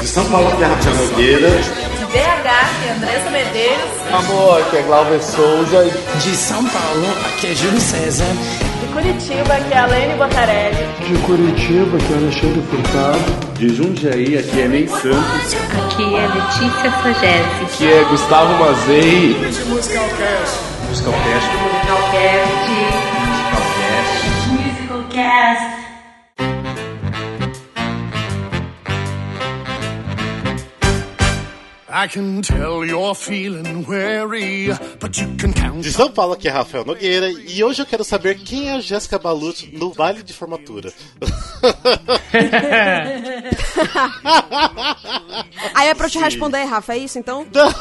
De São Paulo, que é Rafael Nogueira. De BH, que é Andressa Medeiros. Amor, aqui é Glauber Souza. De São Paulo, aqui é Júlio César. De Curitiba, que é Alene Botarelli. De Curitiba, que é Alexandre Furtado. De Jundiaí, aqui é Ney Santos. Aqui é Letícia Sagese. Aqui é Gustavo Mazei. Musicalcast. Musicalcast. Musicalcast. Musicalcast. I can tell you're feeling weary, but you can count. De São Paulo, aqui é Rafael Nogueira, e hoje eu quero saber quem é a Jéssica Balucci no baile de formatura. Aí é pra eu te responder, Rafa, é isso então? Não,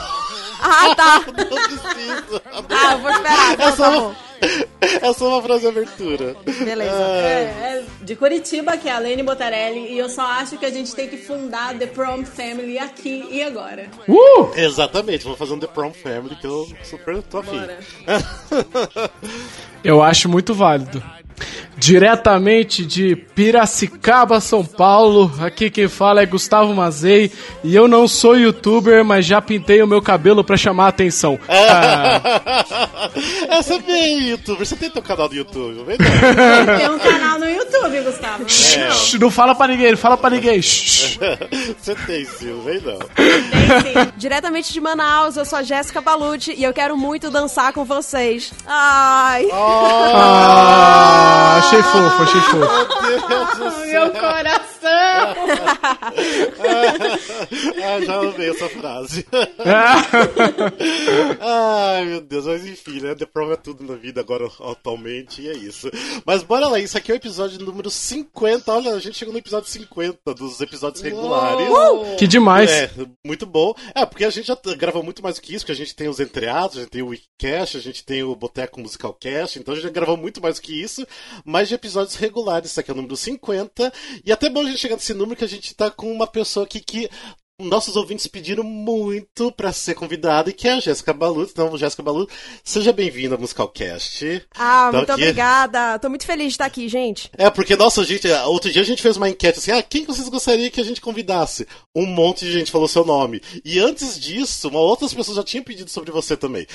Ah, tá. não preciso. Ah, eu vou esperar. É Então, só tá uma, bom. é só uma frase de abertura. Beleza. É, é de Curitiba, que é Alene Botarelli. E eu só acho que a gente tem que fundar The Prom Family aqui e agora. Uh! Exatamente, vou fazer um The Prom Family que eu super tô afim. Eu acho muito válido. Diretamente de Piracicaba, São Paulo, aqui quem fala é Gustavo Mazei e eu não sou youtuber, mas já pintei o meu cabelo pra chamar a atenção. Ah, Essa é bem, youtuber. Você tem teu canal do YouTube, vem não. Tem um canal no YouTube, Gustavo. É. shh, não fala pra ninguém, não fala pra ninguém. shh. Você tem sim, vem não. Tem sim. Diretamente de Manaus, eu sou a Jéssica Balucci e eu quero muito dançar com vocês. Ai. Ah, achei fofo, achei fofo. Meu Deus do céu. Meu coração! Ah, já amei essa frase. Ah, Ai, meu Deus, mas enfim, né? The Prom é tudo na vida agora, atualmente, e é isso. Mas bora lá, isso aqui é o episódio número 50. Olha, a gente chegou no episódio 50 dos episódios regulares. que demais. É, muito bom. É, porque a gente já gravou muito mais do que isso, que a gente tem os entreados, a gente tem o Wikicast, a gente tem o Boteco Musicalcast, então a gente já gravou muito mais do que isso, mas de episódios regulares, isso aqui é o número 50, e até bom a gente chegar nesse número que a gente tá com uma pessoa aqui que nossos ouvintes pediram muito pra ser convidada, e que é a Jéssica Baluto. Então, Jéssica Baluto, seja bem-vinda ao Musicalcast. Ah, Tô muito aqui. obrigada. Tô muito feliz de estar aqui, gente. É, porque, nossa, gente, outro dia a gente fez uma enquete assim, ah, quem vocês gostariam que a gente convidasse? Um monte de gente falou seu nome. E antes disso, uma outras pessoas já tinham pedido sobre você também.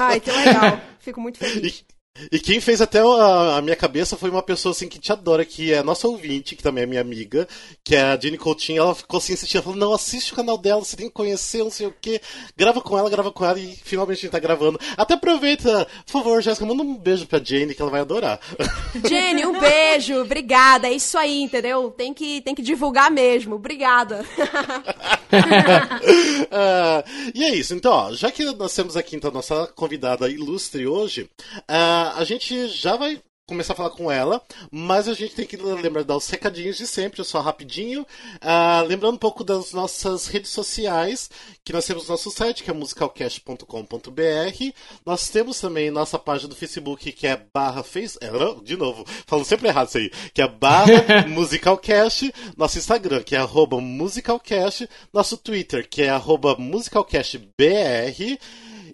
Ai, que legal. Fico muito feliz. E, e quem fez até a, a minha cabeça foi uma pessoa assim que te adora, que é nossa ouvinte, que também é minha amiga, que é a Jenny Coutinho. Ela ficou assim insistindo, falou: não, assiste o canal dela, você tem que conhecer, não sei o quê. Grava com ela, grava com ela e finalmente a gente tá gravando. Até aproveita, por favor, Jéssica, manda um beijo pra Jenny que ela vai adorar. Jenny, um beijo. Obrigada. É isso aí, entendeu? Tem que, tem que divulgar mesmo. Obrigada. Ah, e é isso, então, ó, já que nós temos aqui então nossa convidada ilustre hoje, ah, a gente já vai começar a falar com ela, mas a gente tem que lembrar de dar os recadinhos de sempre, só rapidinho. Ah, lembrando um pouco das nossas redes sociais, que nós temos nosso site, que é musicalcast.com.br. Nós temos também nossa página do Facebook, que é barra face... é, não, de novo, falo sempre errado isso aí, que é barra musicalcast. Nosso Instagram, que é arroba musicalcast. Nosso Twitter, que é arroba musicalcastbr.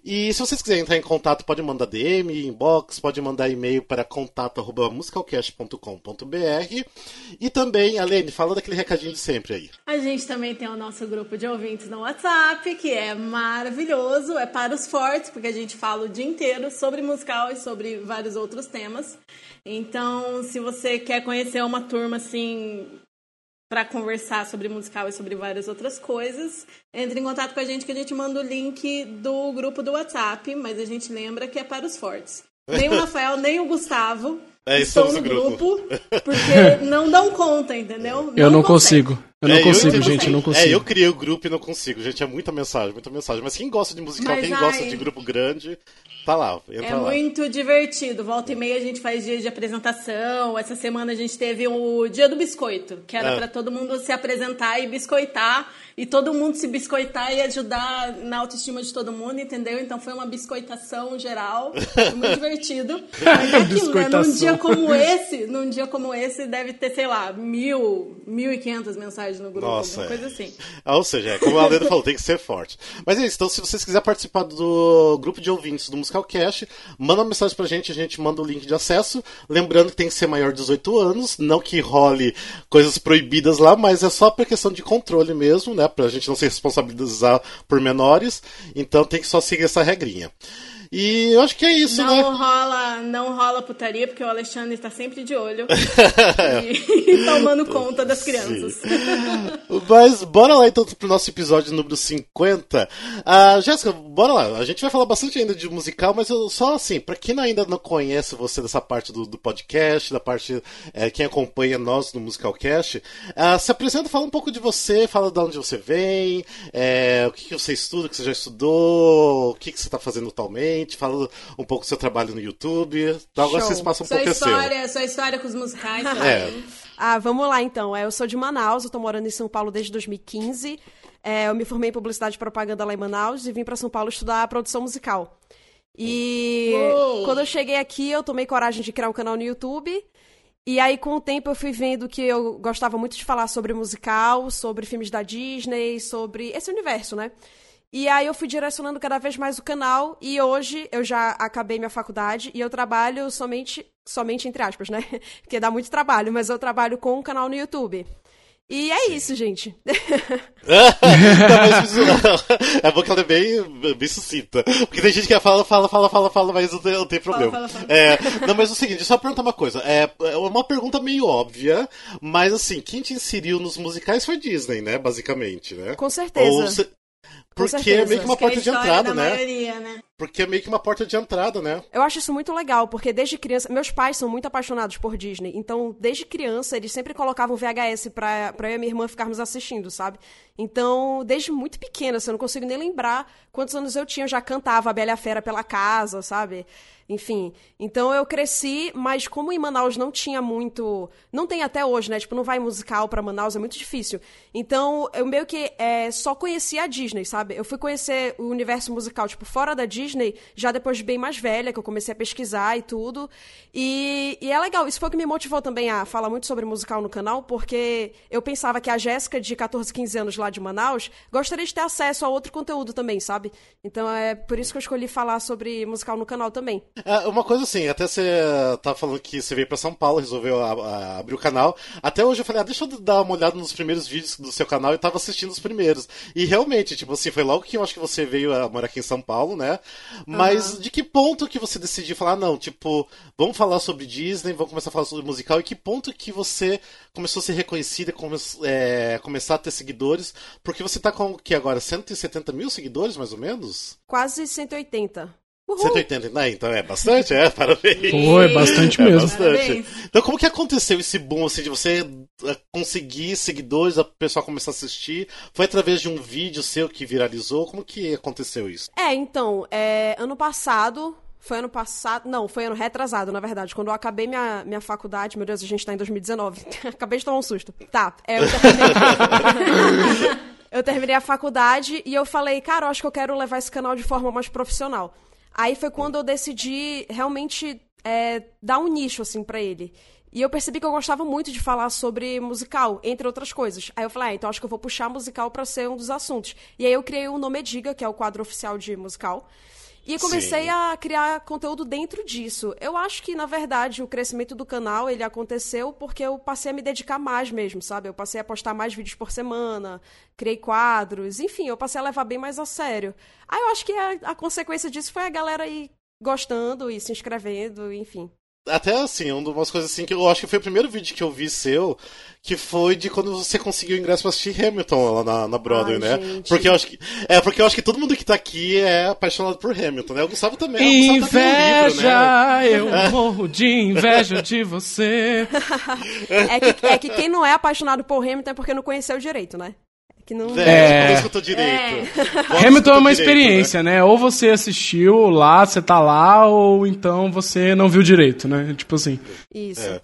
E se vocês quiserem entrar em contato, pode mandar DM, inbox, pode mandar e-mail para contato@musicalcast.com.br. E também, Alene, fala daquele recadinho de sempre aí. A gente também tem o nosso grupo de ouvintes no WhatsApp, que é maravilhoso, é para os fortes, porque a gente fala o dia inteiro sobre musical e sobre vários outros temas. Então, se você quer conhecer uma turma assim para conversar sobre musical e sobre várias outras coisas, entre em contato com a gente que a gente manda o link do grupo do WhatsApp, mas a gente lembra que é para os fortes. Nem o Rafael, nem o Gustavo É, estão no no grupo. porque não dão conta, entendeu? Eu não conseguem. consigo. Eu não É, consigo, entendo- gente, eu não É, consigo. eu criei o grupo e não consigo, gente. É muita mensagem, muita mensagem. Mas quem gosta de musical, Mas, quem ai, gosta de grupo grande, tá lá, entra É lá. muito divertido. Volta e meia a gente faz dia de apresentação. Essa semana a gente teve o dia do biscoito, que era É. pra todo mundo se apresentar e biscoitar. E todo mundo se biscoitar e ajudar na autoestima de todo mundo, entendeu? Então foi uma biscoitação geral. Foi muito divertido. Mas é aquilo, né? Num dia dia como esse, num dia como esse, deve ter, sei lá, mil, mil e quinhentas mensagens no grupo, Nossa, alguma é. coisa assim. Ah, ou seja, é, como a Leda falou, tem que ser forte. Mas é isso, então se vocês quiserem participar do grupo de ouvintes do Musical Cash, manda uma mensagem pra gente, a gente manda o link de acesso. Lembrando que tem que ser maior de 18 anos, não que role coisas proibidas lá, mas é só por questão de controle mesmo, né? Pra gente não se responsabilizar por menores. Então tem que só seguir essa regrinha. E eu acho que é isso, não né? rola, não rola putaria, porque o Alexandre está sempre de olho e tomando conta das crianças. Mas bora lá então pro nosso episódio número 50. Ah, Jéssica, bora lá. A gente vai falar bastante ainda de musical, mas eu, só assim, pra quem ainda não conhece você dessa parte do, do podcast, da parte eh, quem acompanha nós no Musicalcast, ah, se apresenta, fala um pouco de você, fala de onde você vem, eh, o que, que você estuda, o que você já estudou, o que, que você tá fazendo atualmente, fala um pouco do seu trabalho no YouTube. Então agora vocês passam um Sua pouco é seu. história, sua história com os musicais. É. Ah, vamos lá então. É, Eu sou de Manaus, eu tô morando em São Paulo desde 2015. É, eu me formei em publicidade e propaganda lá em Manaus e vim pra São Paulo estudar produção musical. E Uou. quando eu cheguei aqui, eu tomei coragem de criar um canal no YouTube. E aí, com o tempo, eu fui vendo que eu gostava muito de falar sobre musical, sobre filmes da Disney, sobre esse universo, né? E aí eu fui direcionando cada vez mais o canal e hoje eu já acabei minha faculdade e eu trabalho somente, somente entre aspas, né? Porque dá muito trabalho, mas eu trabalho com um canal no YouTube. E é isso, gente. É bom que ela é bem, bem sucinta. Porque tem gente que fala, fala, fala, fala, fala, mas não tem, não tem problema. fala, fala. É, não, mas é o seguinte, só perguntar uma coisa. É, é uma pergunta meio óbvia, mas assim, quem te inseriu nos musicais foi Disney, né? Basicamente, né? Com certeza. Ou Porque é meio que uma é porta de entrada, da né? maioria, né? Porque é meio que uma porta de entrada, né? Eu acho isso muito legal, porque desde criança. Meus pais são muito apaixonados por Disney. Então, desde criança, eles sempre colocavam VHS pra, pra eu e minha irmã ficarmos assistindo, sabe? Então, desde muito pequena, assim, eu não consigo nem lembrar quantos anos eu tinha. Eu já cantava a Bela Fera pela casa, sabe? Enfim. Então eu cresci, mas como em Manaus não tinha muito. Não tem até hoje, né? Tipo, não vai musical pra Manaus, é muito difícil. Então, eu meio que é, só conhecia a Disney, sabe? Eu fui conhecer o universo musical, tipo, fora da Disney, já depois de bem mais velha, que eu comecei a pesquisar e tudo. E, e é legal, isso foi o que me motivou também a falar muito sobre musical no canal, porque eu pensava que a Jéssica, de 14, 15 anos lá de Manaus, gostaria de ter acesso a outro conteúdo também, sabe? Então é por isso que eu escolhi falar sobre musical no canal também. É, uma coisa assim, até você tava falando que você veio pra São Paulo, resolveu a- a- abrir o canal. Até hoje eu falei, ah, deixa eu dar uma olhada nos primeiros vídeos do seu canal e tava assistindo os primeiros. E realmente, tipo assim, foi logo que eu acho que você veio a morar aqui em São Paulo, né? Mas de que ponto que você decidiu falar, não, tipo, vamos falar sobre Disney, vamos começar a falar sobre musical, e que ponto que você começou a ser reconhecida, come, é, começar a ter seguidores? Porque você tá com o que agora? 170 mil seguidores, mais ou menos? Quase 180. Uhul! 180, né? Então é bastante, é, parabéns. Pô, é bastante mesmo. bastante. Parabéns. Então, como que aconteceu esse boom, assim, de você eh, conseguir seguidores, a pessoa começar a assistir? Foi através de um vídeo seu que viralizou? Como que aconteceu isso? É, então, é, ano passado. Foi ano passado. Não, foi ano retrasado, na verdade. Quando eu acabei minha, minha faculdade. Meu Deus, a gente tá em 2019. acabei de tomar um susto. Tá, é, eu terminei. eu terminei a faculdade e eu falei, cara, eu acho que eu quero levar esse canal de forma mais profissional. Aí foi quando eu decidi realmente é, dar um nicho, assim, pra ele. E eu percebi que eu gostava muito de falar sobre musical, entre outras coisas. Aí eu falei, ah, então acho que eu vou puxar musical pra ser um dos assuntos. E aí eu criei o Nome Diga, que é o quadro oficial de musical. E comecei Sim. a criar conteúdo dentro disso. Eu acho que, na verdade, o crescimento do canal, ele aconteceu porque eu passei a me dedicar mais mesmo, sabe? Eu passei a postar mais vídeos por semana, criei quadros, enfim, eu passei a levar bem mais a sério. Aí eu acho que a, a consequência disso foi a galera ir gostando e se inscrevendo, enfim. Até assim, uma das coisas assim que eu acho que foi o primeiro vídeo que eu vi seu, que foi de quando você conseguiu o ingresso pra assistir Hamilton lá na, na Broadway, Ai, né? gente. Porque eu acho que. É, porque eu acho que todo mundo que tá aqui é apaixonado por Hamilton, né? O Gustavo também. o Gustavo tá tendo um livro, né? Inveja, eu morro de inveja de você. É que, é que quem não é apaixonado por Hamilton é porque não conheceu direito, né? É que não... É, não escutou direito. Vamos Hamilton é uma direito, experiência, né? Ou você assistiu lá, você tá lá, ou então você não viu direito, né? Tipo assim. Isso. É.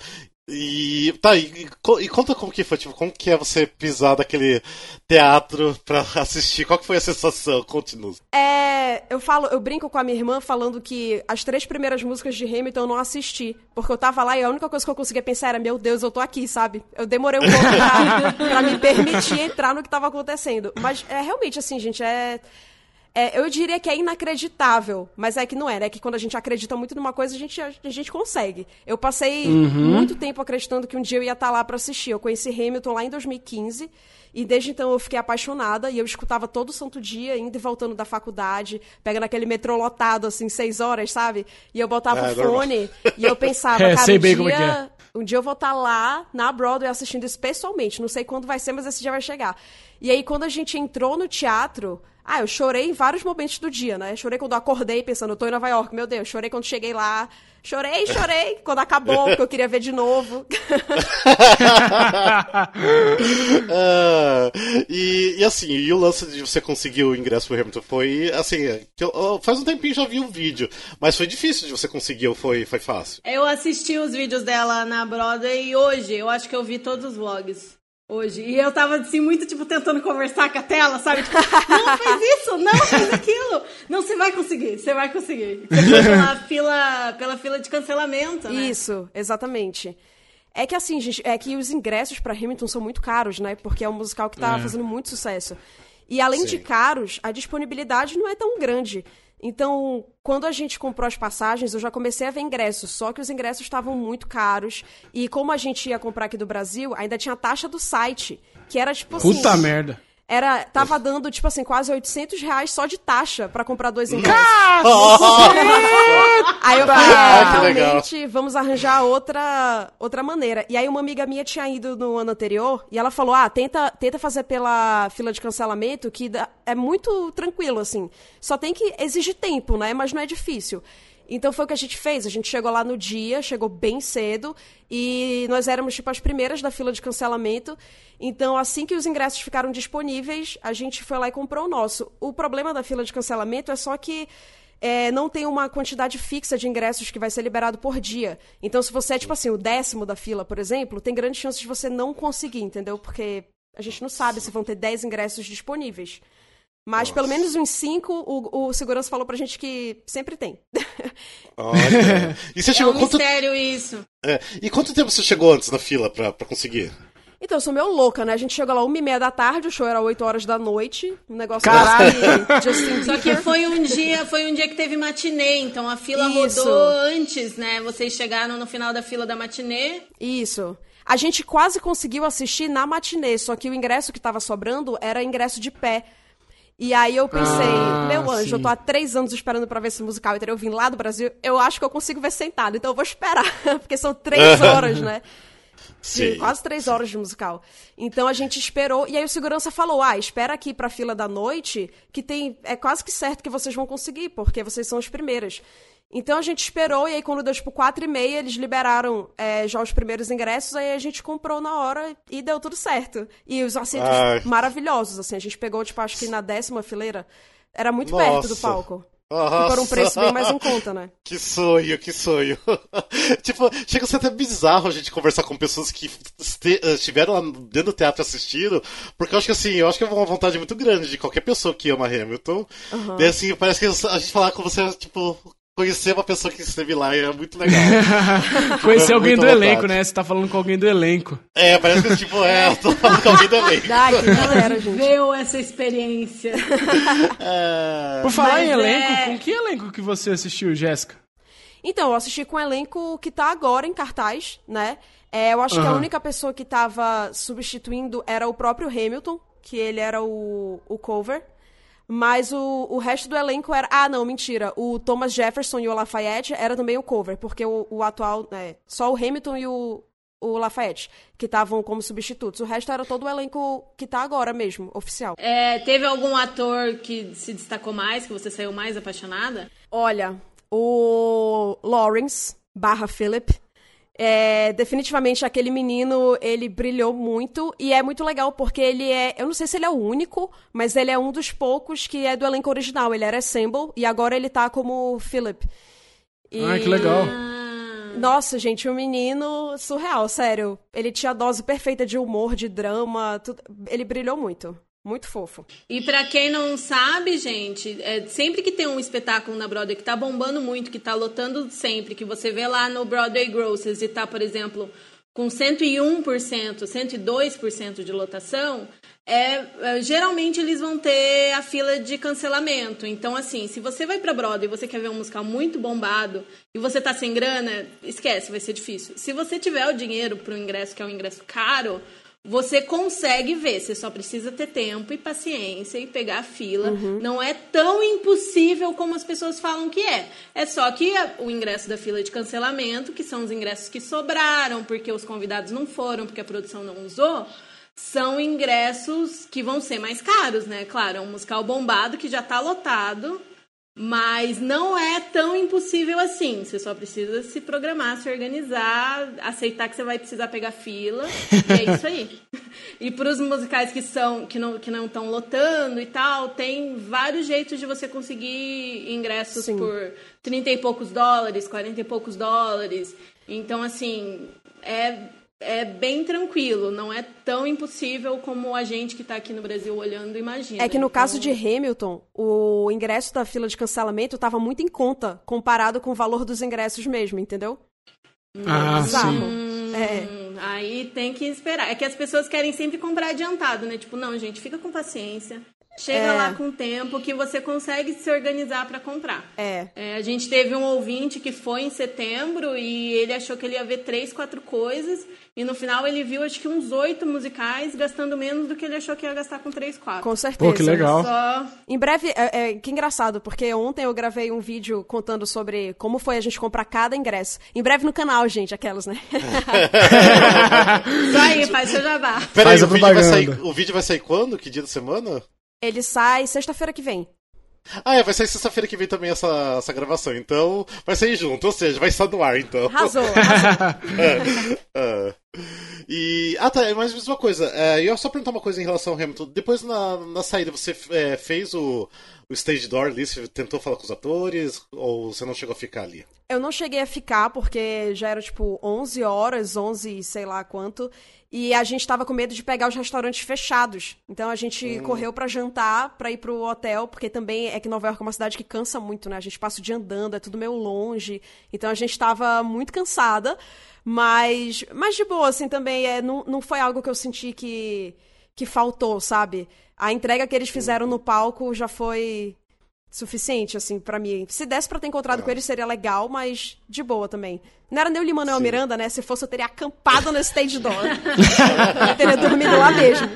E tá, e, e, conta como que foi, tipo, como que é você pisar daquele teatro pra assistir? Qual que foi a sensação? Continua. É, eu falo, eu brinco com a minha irmã falando que as três primeiras músicas de Hamilton eu não assisti, porque eu tava lá e a única coisa que eu conseguia pensar era, meu Deus, eu tô aqui, sabe? Eu demorei um pouco pra, pra me permitir entrar no que tava acontecendo. Mas é realmente assim, gente, é é, eu diria que é inacreditável, mas é que não é, né? Que quando a gente acredita muito numa coisa, a gente, a, a gente consegue. Eu passei uhum. muito tempo acreditando que um dia eu ia estar tá lá para assistir. Eu conheci Hamilton lá em 2015 e desde então eu fiquei apaixonada e eu escutava todo santo dia, indo e voltando da faculdade, pegando aquele metrô lotado, assim, seis horas, sabe? E eu botava é, o fone e eu pensava, é, cara, um dia, é. um dia eu vou estar tá lá na Broadway assistindo isso pessoalmente. Não sei quando vai ser, mas esse dia vai chegar. E aí, quando a gente entrou no teatro, ah, eu chorei em vários momentos do dia, né? Chorei quando acordei pensando, eu tô em Nova York, meu Deus. Chorei quando cheguei lá. Chorei, chorei quando acabou, porque eu queria ver de novo. uh, e, e, assim, e o lance de você conseguir o ingresso pro Hamilton foi assim. Eu, faz um tempinho já vi o um vídeo, mas foi difícil de você conseguir ou foi, foi fácil? Eu assisti os vídeos dela na Broadway e hoje eu acho que eu vi todos os vlogs hoje. E eu tava, assim, muito, tipo, tentando conversar com a tela, sabe? Tipo, não faz isso, não faz aquilo. Não, você vai conseguir, você vai conseguir. Você pela fila, pela fila de cancelamento, né? Isso, exatamente. É que assim, gente, é que os ingressos para Hamilton são muito caros, né? Porque é um musical que tá é. fazendo muito sucesso. E além Sim. de caros, a disponibilidade não é tão grande. Então, quando a gente comprou as passagens, eu já comecei a ver ingressos, só que os ingressos estavam muito caros. E como a gente ia comprar aqui do Brasil, ainda tinha a taxa do site, que era tipo assim. Puta merda! Era, tava dando, tipo assim, quase 800 reais só de taxa para comprar dois ingressos. aí eu falei, é, realmente, vamos arranjar outra, outra maneira. E aí uma amiga minha tinha ido no ano anterior e ela falou, ah, tenta, tenta fazer pela fila de cancelamento, que é muito tranquilo, assim. Só tem que exigir tempo, né? Mas não é difícil. Então foi o que a gente fez. A gente chegou lá no dia, chegou bem cedo, e nós éramos, tipo, as primeiras da fila de cancelamento. Então, assim que os ingressos ficaram disponíveis, a gente foi lá e comprou o nosso. O problema da fila de cancelamento é só que. É, não tem uma quantidade fixa de ingressos que vai ser liberado por dia. Então, se você é, tipo assim, o décimo da fila, por exemplo, tem grandes chances de você não conseguir, entendeu? Porque a gente não sabe se vão ter 10 ingressos disponíveis. Mas Nossa. pelo menos uns cinco, o, o segurança falou pra gente que sempre tem. Olha. E você é chegou um quanto... mistério isso. É. E quanto tempo você chegou antes na fila pra, pra conseguir? Então, eu sou meio louca, né? A gente chegou lá uma e meia da tarde, o show era 8 horas da noite. Um negócio Caralho! Assim, Só que foi um dia, foi um dia que teve matinê, então a fila Isso. rodou antes, né? Vocês chegaram no final da fila da matinê. Isso. A gente quase conseguiu assistir na matinê, só que o ingresso que tava sobrando era ingresso de pé. E aí eu pensei, ah, meu anjo, sim. eu tô há três anos esperando pra ver esse musical, então eu vim lá do Brasil, eu acho que eu consigo ver sentado, então eu vou esperar, porque são três horas, né? Sim. Quase três horas de musical. Então a gente esperou, e aí o segurança falou: ah, espera aqui pra fila da noite, que tem. É quase que certo que vocês vão conseguir, porque vocês são as primeiras. Então a gente esperou, e aí quando deu tipo quatro e meia, eles liberaram é, já os primeiros ingressos, aí a gente comprou na hora e deu tudo certo. E os assentos Ai. maravilhosos, assim, a gente pegou, tipo, acho que na décima fileira, era muito Nossa. perto do palco. Nossa. E por um preço bem mais em conta, né? Que sonho, que sonho. tipo, chega a ser até bizarro a gente conversar com pessoas que eh, estiveram lá dentro do teatro assistindo, porque eu acho que assim, eu acho que é uma vontade muito grande de qualquer pessoa que ama Hamilton. Uhum. E assim, parece que a gente falar com você, tipo, conhecer uma pessoa que esteve lá e é muito legal. conhecer é alguém do vontade. elenco, né? Você tá falando com alguém do elenco. É, parece que tipo, é, eu tô falando com alguém do elenco. Ai, que galera, gente. Viveu essa experiência. É... Por falar Mas em elenco, é... com que elenco que você assistiu, Jéssica? Então, eu assisti com o elenco que tá agora em cartaz, né? É, eu acho uhum. que a única pessoa que tava substituindo era o próprio Hamilton, que ele era o, o cover. Mas o, o resto do elenco era. Ah, não, mentira. O Thomas Jefferson e o Lafayette era também o cover, porque o, o atual. É, só o Hamilton e o, o Lafayette, que estavam como substitutos. O resto era todo o elenco que tá agora mesmo, oficial. É, teve algum ator que se destacou mais, que você saiu mais apaixonada? Olha, o Lawrence barra Philip é, definitivamente aquele menino, ele brilhou muito e é muito legal porque ele é, eu não sei se ele é o único, mas ele é um dos poucos que é do elenco original. Ele era Assemble e agora ele tá como Philip. E... Ah, que legal. Nossa, gente, o menino surreal, sério. Ele tinha a dose perfeita de humor, de drama, tudo... ele brilhou muito. Muito fofo. E pra quem não sabe, gente, é, sempre que tem um espetáculo na Broadway que tá bombando muito, que tá lotando sempre, que você vê lá no Broadway Grosses e tá, por exemplo, com 101%, 102% de lotação, é, é, geralmente eles vão ter a fila de cancelamento. Então, assim, se você vai pra Broadway e você quer ver um musical muito bombado e você tá sem grana, esquece, vai ser difícil. Se você tiver o dinheiro pro ingresso, que é um ingresso caro, você consegue ver, você só precisa ter tempo e paciência e pegar a fila. Não é tão impossível como as pessoas falam que é. É só que o ingresso da fila de cancelamento, que são os ingressos que sobraram porque os convidados não foram, porque a produção não usou, são ingressos que vão ser mais caros, né? Claro, é um musical bombado que já tá lotado. Mas não é tão impossível assim. Você só precisa se programar, se organizar, aceitar que você vai precisar pegar fila. E é isso aí. E para os musicais que são que não que não estão lotando e tal, tem vários jeitos de você conseguir ingressos Sim. por 30 e poucos dólares, 40 e poucos dólares. Então, assim, é é bem tranquilo, não é tão impossível como a gente que tá aqui no Brasil olhando imagina. É que no Então, caso de Hamilton, o ingresso da fila de cancelamento tava muito em conta comparado com o valor dos ingressos mesmo, entendeu? Ah, Bizarro. sim. É. Hum, Aí tem que esperar. É que as pessoas querem sempre comprar adiantado, né? Tipo, não, gente, fica com paciência. Chega É. lá com tempo que você consegue se organizar pra comprar. É. É, a gente teve um ouvinte que foi em setembro e ele achou que ele ia ver três, quatro coisas. E no final ele viu acho que uns oito musicais, gastando menos do que ele achou que ia gastar com três, quatro. Com certeza. Pô, que legal. Só Em breve, é, é, que engraçado, porque ontem eu gravei um vídeo contando sobre como foi a gente comprar cada ingresso. Em breve no canal, gente, aquelas, né? Só aí, faz seu jabá. Peraí, o, vídeo vai propaganda. sair, o vídeo vai sair quando? Que dia da semana? Ele sai sexta-feira que vem. Ah, é, vai sair sexta-feira que vem também essa, essa gravação, então vai sair junto, ou seja, vai estar no ar, então. Arrasou, arrasou. É. E. Ah, tá, mas mesma coisa. É, eu só perguntar uma coisa em relação ao Hamilton. Depois na, na saída, você é, fez o, o stage door ali? Você tentou falar com os atores? Ou você não chegou a ficar ali? Eu não cheguei a ficar porque já era tipo 11 horas, 11 sei lá quanto, e a gente tava com medo de pegar os restaurantes fechados. Então a gente correu pra jantar, pra ir pro hotel, porque também é que Nova York é uma cidade que cansa muito, né? A gente passa o dia andando, é tudo meio longe. Então a gente tava muito cansada, mas mas de boa assim também, é não, não foi algo que eu senti que que faltou, sabe? A entrega que eles fizeram no palco já foi suficiente, assim, pra mim. Se desse pra ter encontrado com eles seria legal, mas de boa também. Não era nem o Lin-Manuel Miranda, né? Se fosse, eu teria acampado no stage door. eu teria dormido lá mesmo.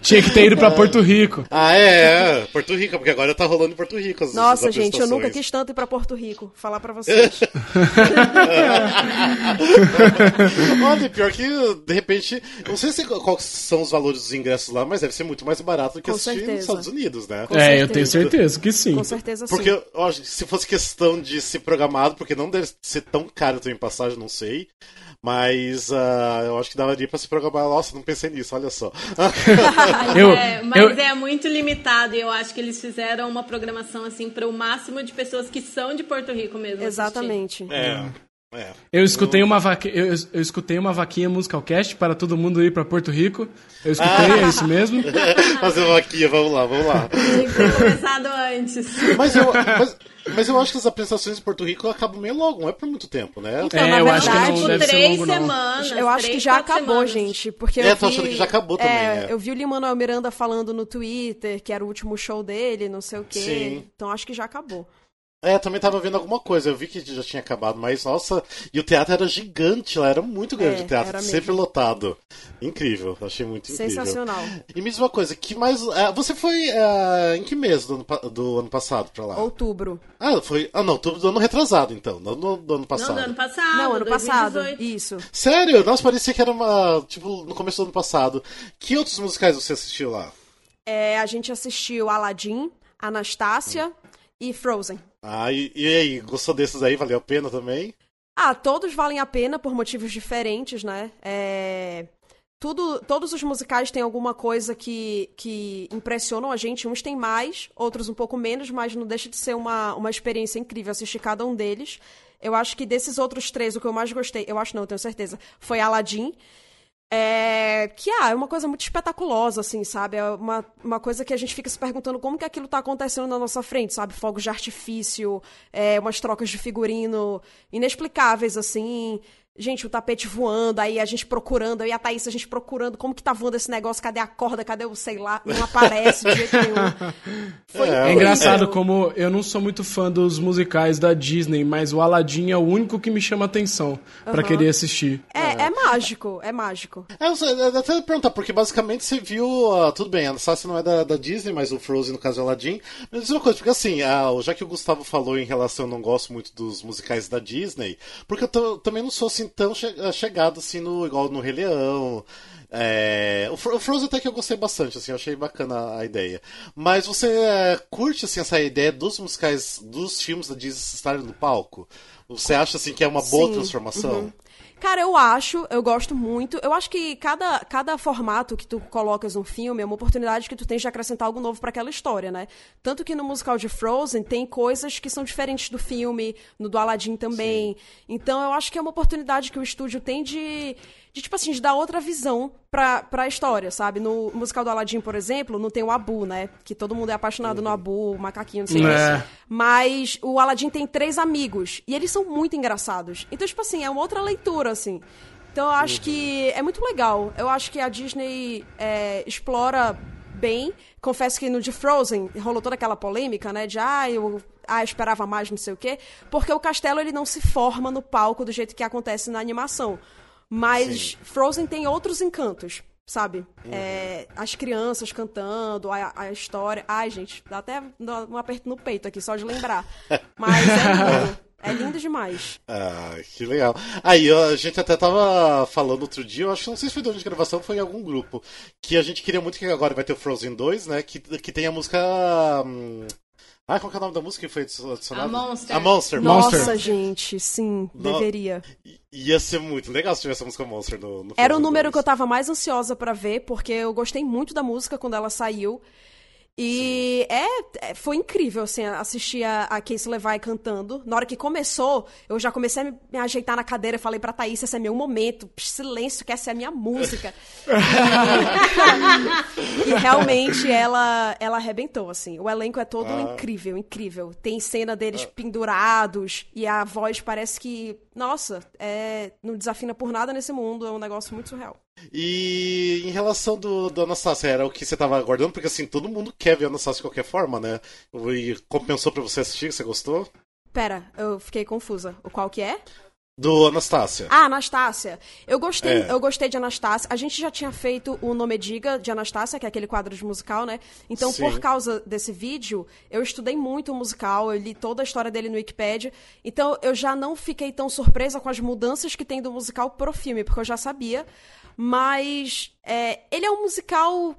Tinha que ter ido pra Porto Rico. Ah, é, é. Porto Rico, porque agora tá rolando em Porto Rico as Nossa, as gente, eu nunca quis tanto ir pra Porto Rico. Falar pra vocês. Olha, pior que, de repente, eu não sei se, quais são os valores dos ingressos lá, mas deve ser muito mais barato do que Com assistir nos certeza. Estados Unidos, né? Com é, certeza. eu tenho certeza que sim. Com certeza sim. Porque, ó, se fosse questão de ser programado, porque não deve ser tão caro também passagem, não sei. Mas ah, eu acho que daria pra se programar. Nossa, não pensei nisso, olha só. Eu- É, mas eu- é muito limitado e eu acho que eles fizeram uma programação assim para o máximo de pessoas que são de Porto Rico mesmo. assistir. Exatamente. é, é. Eu escutei uma vaque... eu, eu escutei uma vaquinha musicalcast para todo mundo ir pra Porto Rico. Eu escutei, é isso mesmo. Fazer uma aqui, vamos lá, vamos lá. Que começado antes. Mas eu, mas, mas eu acho que as apresentações em Porto Rico acabam meio logo, não é por muito tempo, né? Então, É, na eu acho que verdade, não deve ser três longo, não. semanas. Eu acho que três, já quatro acabou, semanas. gente. Porque É, eu tô vi, achando que já acabou também, é. Eu vi o Lin-Manuel Miranda falando no Twitter que era o último show dele, não sei o quê. Sim. Então acho que já acabou. É, também tava vendo alguma coisa, eu vi que já tinha acabado, mas nossa, e o teatro era gigante lá, era muito grande É, o teatro, sempre lotado. Incrível, achei muito incrível. Sensacional. E me diz uma coisa, que mais. é, você foi é, em que mês do ano, do ano passado pra lá? Outubro. Ah, foi. Ah, não, tudo do ano retrasado, então, não do, do ano Não, passado. do ano passado. não, ano passado. 2018. Isso. Sério? Nossa, parecia que era uma. Tipo, no começo do ano passado. Que outros musicais você assistiu lá? É, a gente assistiu Aladdin, Anastácia e Frozen. Ah, e, e aí, gostou desses aí? Valeu a pena também? Ah, todos valem a pena por motivos diferentes, né? É, Tudo, todos os musicais têm alguma coisa que, que impressionam a gente. Uns têm mais, outros um pouco menos, mas não deixa de ser uma, uma experiência incrível assistir cada um deles. Eu acho que desses outros três, o que eu mais gostei, eu acho não, eu tenho certeza, foi Aladdin. É, que ah, é uma coisa muito espetaculosa, assim, sabe? É uma, uma coisa que a gente fica se perguntando como que aquilo tá acontecendo na nossa frente, sabe? Fogos de artifício, é, umas trocas de figurino inexplicáveis, assim. Gente, o tapete voando, aí a gente procurando, aí a Thaís, a gente procurando como que tá voando esse negócio, cadê a corda, cadê o, sei lá, não aparece de jeito nenhum. Foi É incrível. engraçado como eu não sou muito fã dos musicais da Disney, mas o Aladdin é o único que me chama atenção pra Aham. querer assistir. É, é mágico, é mágico. É, eu, até perguntar, porque basicamente você viu. ah, tudo bem, a Anastasia não é da, da Disney, mas o Frozen, no caso, é o Aladdin. Mas diz uma coisa, porque assim, ah, já que o Gustavo falou em relação, eu não gosto muito dos musicais da Disney, porque eu também não sou assim tão che- ah, chegado assim no igual no Rei Leão. É, o, Fro- o Frozen até que eu gostei bastante, assim, eu achei bacana a ideia. Mas você é, curte assim, essa ideia dos musicais, dos filmes da Disney estarem no palco? Você acha assim que é uma boa Sim, transformação? uhum. Cara, eu acho, eu gosto muito. Eu acho que cada, cada formato que tu colocas um filme é uma oportunidade que tu tens de acrescentar algo novo pra aquela história, né? Tanto que no musical de Frozen tem coisas que são diferentes do filme, no do Aladdin também. Então eu acho que é uma oportunidade que o estúdio tem de, de tipo assim, de dar outra visão pra, pra história, sabe? No musical do Aladdin, por exemplo, não tem o Abu, né? Que todo mundo é apaixonado no Abu, o macaquinho, não sei o É. que. Mas o Aladdin tem três amigos. E eles são muito engraçados. Então, tipo assim, é uma outra leitura, assim. Então, eu acho que é muito legal. Eu acho que a Disney é, explora bem. Confesso que no de Frozen rolou toda aquela polêmica, né? De, ah, eu ah, eu esperava mais, não sei o quê. Porque o castelo, ele não se forma no palco do jeito que acontece na animação. Mas Frozen tem outros encantos. Sabe? É, as crianças cantando, a, a história. Ai, gente, dá até um aperto no peito aqui, só de lembrar. Mas é lindo. É lindo demais. Ah, que legal. Aí, a gente até tava falando outro dia, eu acho que não sei se foi durante a gravação foi em algum grupo, que a gente queria muito que agora vai ter o Frozen 2, né? Que, que tem a música. hum, Ah, qual que é o nome da música que foi adicionada? A Monster. A Monster. Nossa, Monster. gente, sim, No- deveria. I- Ia ser muito legal se tivesse a música Monster no, no Era o número 2. que eu tava mais ansiosa pra ver, porque eu gostei muito da música quando ela saiu. E é, é- foi incrível, assim, assistir a, a Casey Levi cantando. Na hora que começou, eu já comecei a me, me ajeitar na cadeira e falei pra Thaís, esse é meu momento, silêncio, que essa é a minha música. e, e realmente ela, ela arrebentou, assim. O elenco é todo incrível, incrível. Tem cena deles pendurados e a voz parece que, nossa, é, não desafina por nada nesse mundo, é um negócio muito surreal. E em relação do, do Anastasia, era o que você tava aguardando? Porque assim, todo mundo quer ver a Anastasia de qualquer forma, né? E compensou pra você assistir, você gostou? Pera, eu fiquei confusa. O qual que é? Do Anastasia. Ah, Anastácia. Eu gostei, É. eu gostei de Anastácia. A gente já tinha feito o Nome Diga de Anastácia, que é aquele quadro de musical, né? Então, Sim. por causa desse vídeo, eu estudei muito o musical, eu li toda a história dele no Wikipedia. Então, eu já não fiquei tão surpresa com as mudanças que tem do musical pro filme, porque eu já sabia. Mas é, ele é um musical.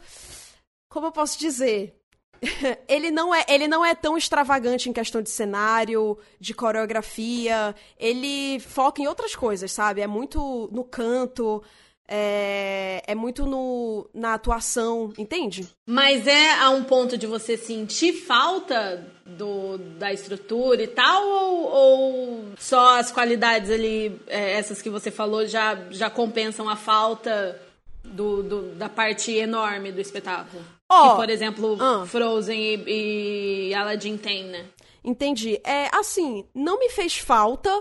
Como eu posso dizer? ele não é ele não é tão extravagante em questão de cenário, de coreografia. Ele foca em outras coisas, sabe? É muito no canto, é, é muito no, na atuação, entende? Mas é a um ponto de você sentir falta do, da estrutura e tal, ou, ou só as qualidades ali, é, essas que você falou, já, já compensam a falta do, do- da parte enorme do espetáculo? Ó, que, por exemplo, ah. Frozen e, e Aladdin tem, né? Entendi. É assim, não me fez falta.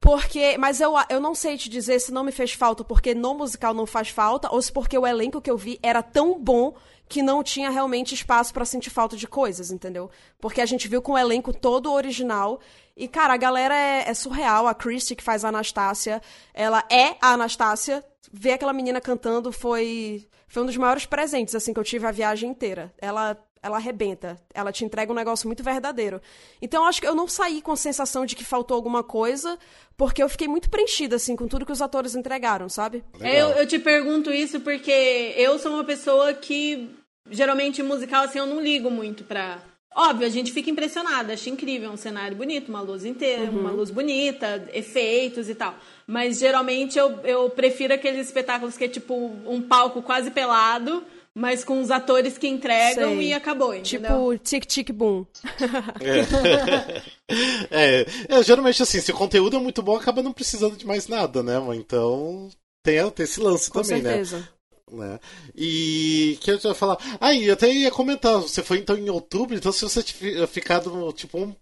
Porque, mas eu, eu não sei te dizer se não me fez falta porque no musical não faz falta ou se porque o elenco que eu vi era tão bom que não tinha realmente espaço pra sentir falta de coisas, entendeu? Porque a gente viu com o elenco todo original e, cara, a galera é, é surreal. A Christie, que faz a Anastácia, ela é a Anastácia. Ver aquela menina cantando foi, foi um dos maiores presentes, assim, que eu tive a viagem inteira. Ela ela arrebenta. Ela te entrega um negócio muito verdadeiro. Então, eu acho que eu não saí com a sensação de que faltou alguma coisa, porque eu fiquei muito preenchida, assim, com tudo que os atores entregaram, sabe? Eu, eu te pergunto isso porque eu sou uma pessoa que geralmente musical assim eu não ligo muito pra. Óbvio, a gente fica impressionada, acha incrível, um cenário bonito, uma luz inteira, uma luz bonita, efeitos e tal. Mas geralmente eu, eu prefiro aqueles espetáculos que é tipo um palco quase pelado, mas com os atores que entregam Sei. e acabou, entendeu? Tipo, tic tic boom. É, é, geralmente assim, se o conteúdo é muito bom, acaba não precisando de mais nada, né? Então tem, tem esse lance Com também, certeza. né? né? E que eu já ia falar. Ah, e até ia comentar, você foi então em outubro, então se você tivesse ficado tipo um-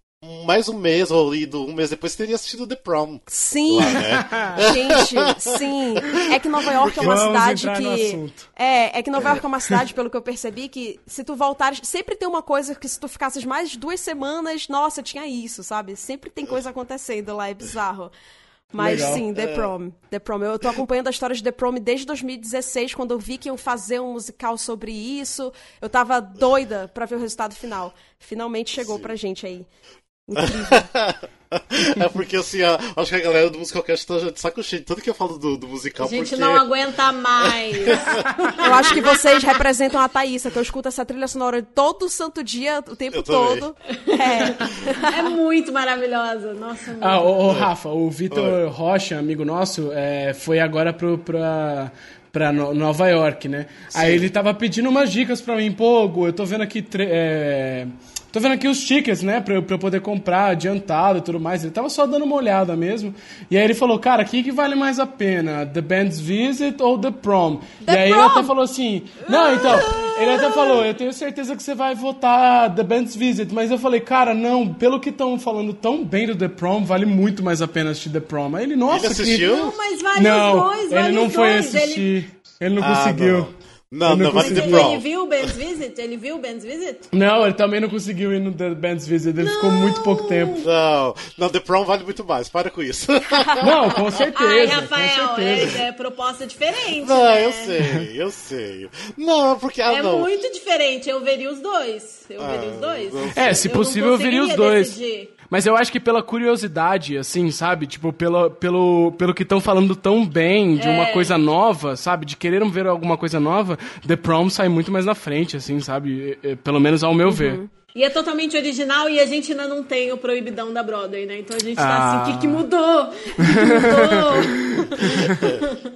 mais um mês ou ido um mês depois, teria assistido The Prom. Sim, Lá, né? gente, sim. É que Nova York é uma cidade que. É, é que Nova York é uma cidade, pelo que eu percebi, que se tu voltares. Sempre tem uma coisa que se tu ficasses mais de duas semanas, nossa, tinha isso, sabe? Sempre tem coisa acontecendo lá, é bizarro. Mas Legal. sim, The Prom. The Prom. Eu tô acompanhando a história de The Prom desde 2016, quando eu vi que iam fazer um musical sobre isso. Eu tava doida pra ver o resultado final. Finalmente chegou pra gente aí. É porque assim, a- acho que a galera do Musicalcast tá já de saco cheio. Tanto que eu falo do, do musical, A gente porque. não aguenta mais. Eu acho que vocês representam a Thaísa, que eu escuto essa trilha sonora todo santo dia, o tempo todo. É. É muito maravilhosa. Nossa, muito. Ah, ô, ô, Rafa, o Vitor Rocha, amigo nosso, é, foi agora pro, pra, pra No- Nova York, né? Aí ele tava pedindo umas dicas pra mim, pô, Gu, eu tô vendo aqui. é, Tô vendo aqui os tickets, né, pra, eu- pra eu poder comprar adiantado e tudo mais. Ele tava só dando uma olhada mesmo. E aí ele falou, cara, o que, que vale mais a pena? The Band's Visit ou The Prom? e aí ele Prom! até falou assim. Não, então, ele até falou, eu tenho certeza que você vai votar The Band's Visit, mas eu falei, cara, não, pelo que estão falando tão bem do The Prom, vale muito mais a pena assistir The Prom. Aí ele, nossa, Ele assistiu? que... Não, mas vale Não, os dois, ele vale não os foi dois. Ele- assistir. Ele, não Ah, conseguiu. não. Não, não, não The ele, Prom. ele viu o Ben's Visit? Ele viu o Ben's Visit? Não, ele também não conseguiu ir no The Band's Visit, ele ficou muito pouco tempo. Não, não, The Prom vale muito mais, para com isso. Não, com certeza, Ai, com Rafael, certeza. é, é proposta diferente. Não, né? eu sei, eu sei. Não, porque. Ah, É não. muito diferente. Eu veria os dois. Eu veria os dois. não É, se Eu possível não eu veria os dois. decidir. Mas eu acho que pela curiosidade, assim, sabe? Tipo, pelo, pelo, pelo que estão falando tão bem de uma É. coisa nova, sabe? De querer ver alguma coisa nova, The Prom sai muito mais na frente, assim, sabe? Pelo menos ao meu ver. E é totalmente original e a gente ainda não tem o proibidão da Broadway, né? Então a gente tá Ah. assim, o que, que mudou? O que, que mudou?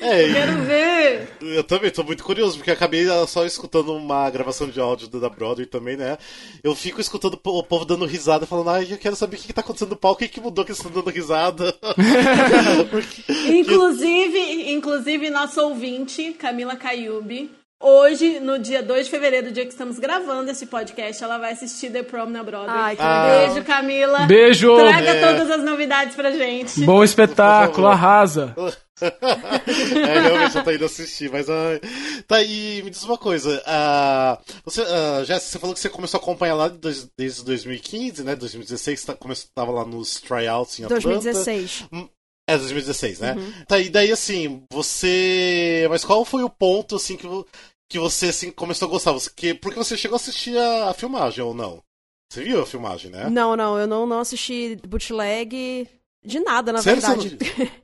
É, e- Quero ver. eu também tô muito curioso, porque eu acabei ah, só escutando uma gravação de áudio da Broadway também, né? Eu fico escutando o po- o povo dando risada, falando, ai, eu quero saber o que, que tá acontecendo no palco, o que, que mudou que eles estão dando risada. Porque- Inclusive, inclusive, nosso ouvinte, Camila Caiube, hoje, no dia 2 de fevereiro, dia que estamos gravando esse podcast, ela vai assistir The Prom na Broadway. Ai, que Ah. Beijo, Camila. Beijo! Traga É. todas as novidades pra gente. Bom espetáculo, arrasa! é, realmente eu tô indo assistir, mas. ai. Tá, e me diz uma coisa. ah, você, ah, Jéssica, você falou que você começou a acompanhar lá desde 2015, né? 2016, você tá, começou, tava lá nos tryouts em Atlanta. 2016. É, 2016, né? Tá, e daí assim, você. Mas qual foi o ponto, assim, que, que você assim, começou a gostar? Você, que, porque você chegou a assistir a, a filmagem, ou não? Você viu a filmagem, né? Não, não, eu não, não assisti bootleg de nada, na Sério, verdade.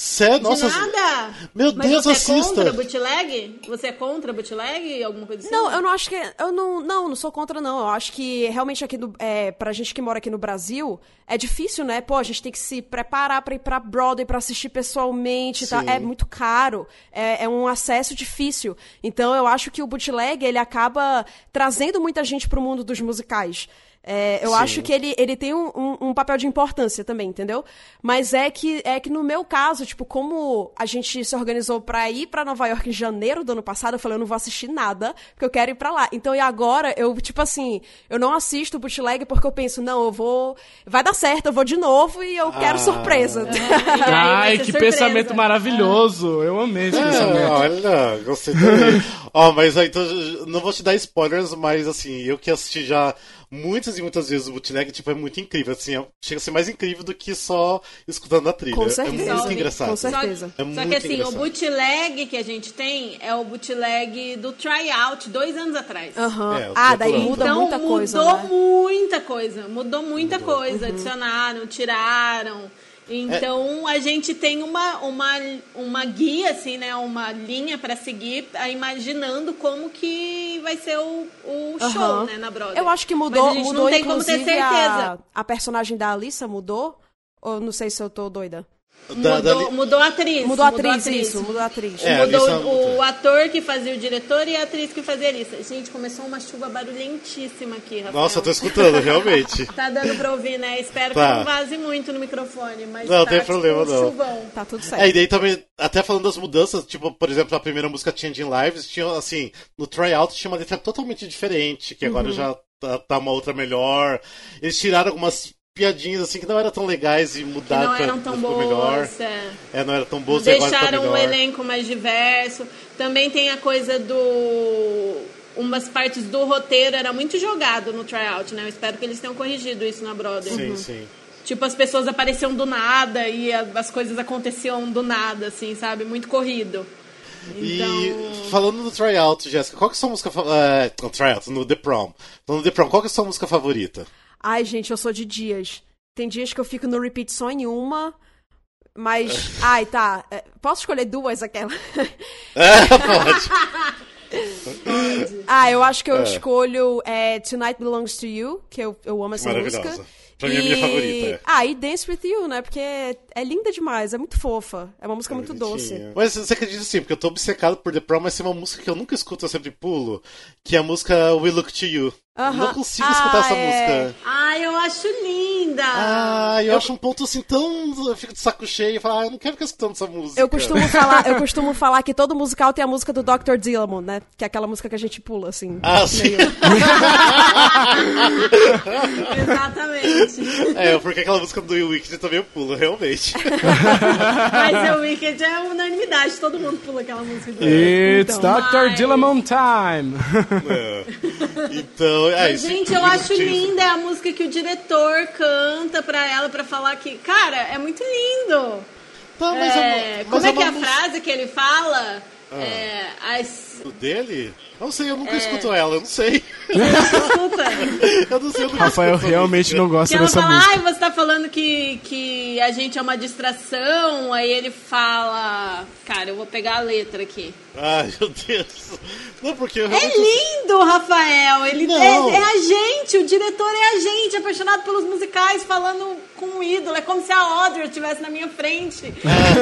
Sério? Nossa, De nada. meu Mas Deus, você é assista! contra bootleg? Você é contra bootleg? Alguma coisa assim? Não, eu não acho que. Eu não, não, não sou contra, não. Eu acho que realmente aqui no, é, pra gente que mora aqui no Brasil, é difícil, né? Pô, a gente tem que se preparar pra ir pra Broadway, pra assistir pessoalmente. Tá? É muito caro. É, é um acesso difícil. Então eu acho que o bootleg, ele acaba trazendo muita gente pro mundo dos musicais. É, eu Sim. acho que ele, ele tem um, um- um papel de importância também, entendeu? Mas é que, é que no meu caso, tipo, como a gente se organizou pra ir pra Nova York em janeiro do ano passado, eu falei, eu não vou assistir nada, porque eu quero ir pra lá. Então, e agora, eu, tipo assim, eu não assisto o bootleg porque eu penso, não, eu vou. Vai dar certo, eu vou de novo e eu quero Ah. surpresa. E aí vai Ai, que surpresa. pensamento maravilhoso! Eu amei esse É, pensamento. olha, gostei também. Ó, mas aí, então, não vou te dar spoilers, mas assim, eu que assisti já muitas e muitas vezes o bootleg, tipo, é muito incrível, assim, é- chega a ser mais incrível do que só escutando a trilha. Com certeza. É muito engraçado. com Só, certeza. É só muito que assim, engraçado. o bootleg que a gente tem é o bootleg do tryout, dois anos atrás. Aham. É, ah, daí pulando. muda então muita mudou coisa. né? muita coisa, mudou muita coisa, adicionaram, tiraram. Então a gente tem uma, uma, uma guia, assim, né? Uma linha pra seguir, a- imaginando como que vai ser o, o show, né, na Broadway. Eu acho que mudou, a gente mudou não tem como ter certeza. a, a personagem da Alissa mudou? Ou não sei se eu tô doida. Da- da mudou, li- mudou a atriz. Mudou a atriz, isso, mudou a atriz. É, mudou Alissa o, mudou. ator que fazia o diretor e a atriz que fazia a lista. Gente, começou uma chuva barulhentíssima aqui, Rafael. Nossa, eu tô escutando, realmente. Tá dando pra ouvir, né? Espero Tá. que não vaze muito no microfone, mas Não, tá, tem tipo, problema, um não. chuvão. Tá tudo certo. É, e daí também, até falando das mudanças, tipo, por exemplo, a primeira música Changing Lives, tinha, assim, no tryout tinha uma letra totalmente diferente, que Uhum. agora já tá, tá uma outra melhor. Eles tiraram algumas piadinhas, assim, que não eram tão legais e Que mudaram não pra eram tão ficou melhor. boas. É. É, não era tão boas e tá Deixaram o melhor. elenco mais diverso. Também tem a coisa do. Umas partes do roteiro era muito jogado no tryout, né? Eu espero que eles tenham corrigido isso na Broadway. Sim, sim. Tipo, as pessoas apareciam do nada e as coisas aconteciam do nada, assim, sabe? Muito corrido. E Então. falando do tryout, Jéssica, qual que é a sua música favorita? no tryout, no The Prom. Então, no The Prom, qual que é a sua música favorita? Ai, gente, eu sou de dias. Tem dias que eu fico no repeat só em uma. Mas. Ai, tá. é, Posso escolher duas aquela? É, pode. Ah, eu acho que eu É. escolho é, Tonight Belongs to You, que eu, eu amo essa música. Pra mim é a minha favorita, é. Ah, e Dance With You, né? Porque é, é linda demais, é muito fofa. É uma música muito doce. Mas você acredita sim, porque eu tô obcecado por The Prom, mas tem uma música que eu nunca escuto, eu sempre pulo, que é a música We Look To You. Não consigo escutar Ah, essa é. música. Ai, eu acho linda! Ah, eu, acho um ponto assim tão. Eu fico de saco cheio e falo, ah, eu não quero ficar escutando essa música. Eu costumo falar, eu costumo falar que todo musical tem a música do Dr. Dillamon, né? Que é aquela música que a gente pula, assim. Ah, sim. Exatamente. É, porque aquela música do Wicked também eu pulo, realmente. Mas o Wicked é unanimidade, todo mundo pula aquela música. It's Então. Dr. Mas- Dillamon time. É. Então, é Mas, isso. gente, eu acho linda é a música que o diretor canta pra ela pra falar que, cara, é muito lindo. Tá, mas É, é, uma- como mas é, é que é a música frase que ele fala? É, as, do dele? Não sei, eu nunca É. escuto ela, eu não sei. Eu não sei, eu nunca Rafael escuto realmente não gosta Que ela dessa fala, música. ai, você tá falando que, que a gente é uma distração. Aí ele fala, cara, eu vou pegar a letra aqui. Ai, meu Deus. Não, porque eu É realmente. lindo, Rafael. Ele é, é a gente, o diretor é a gente, apaixonado pelos musicais, falando com um ídolo. É como se a Audrey estivesse na minha frente.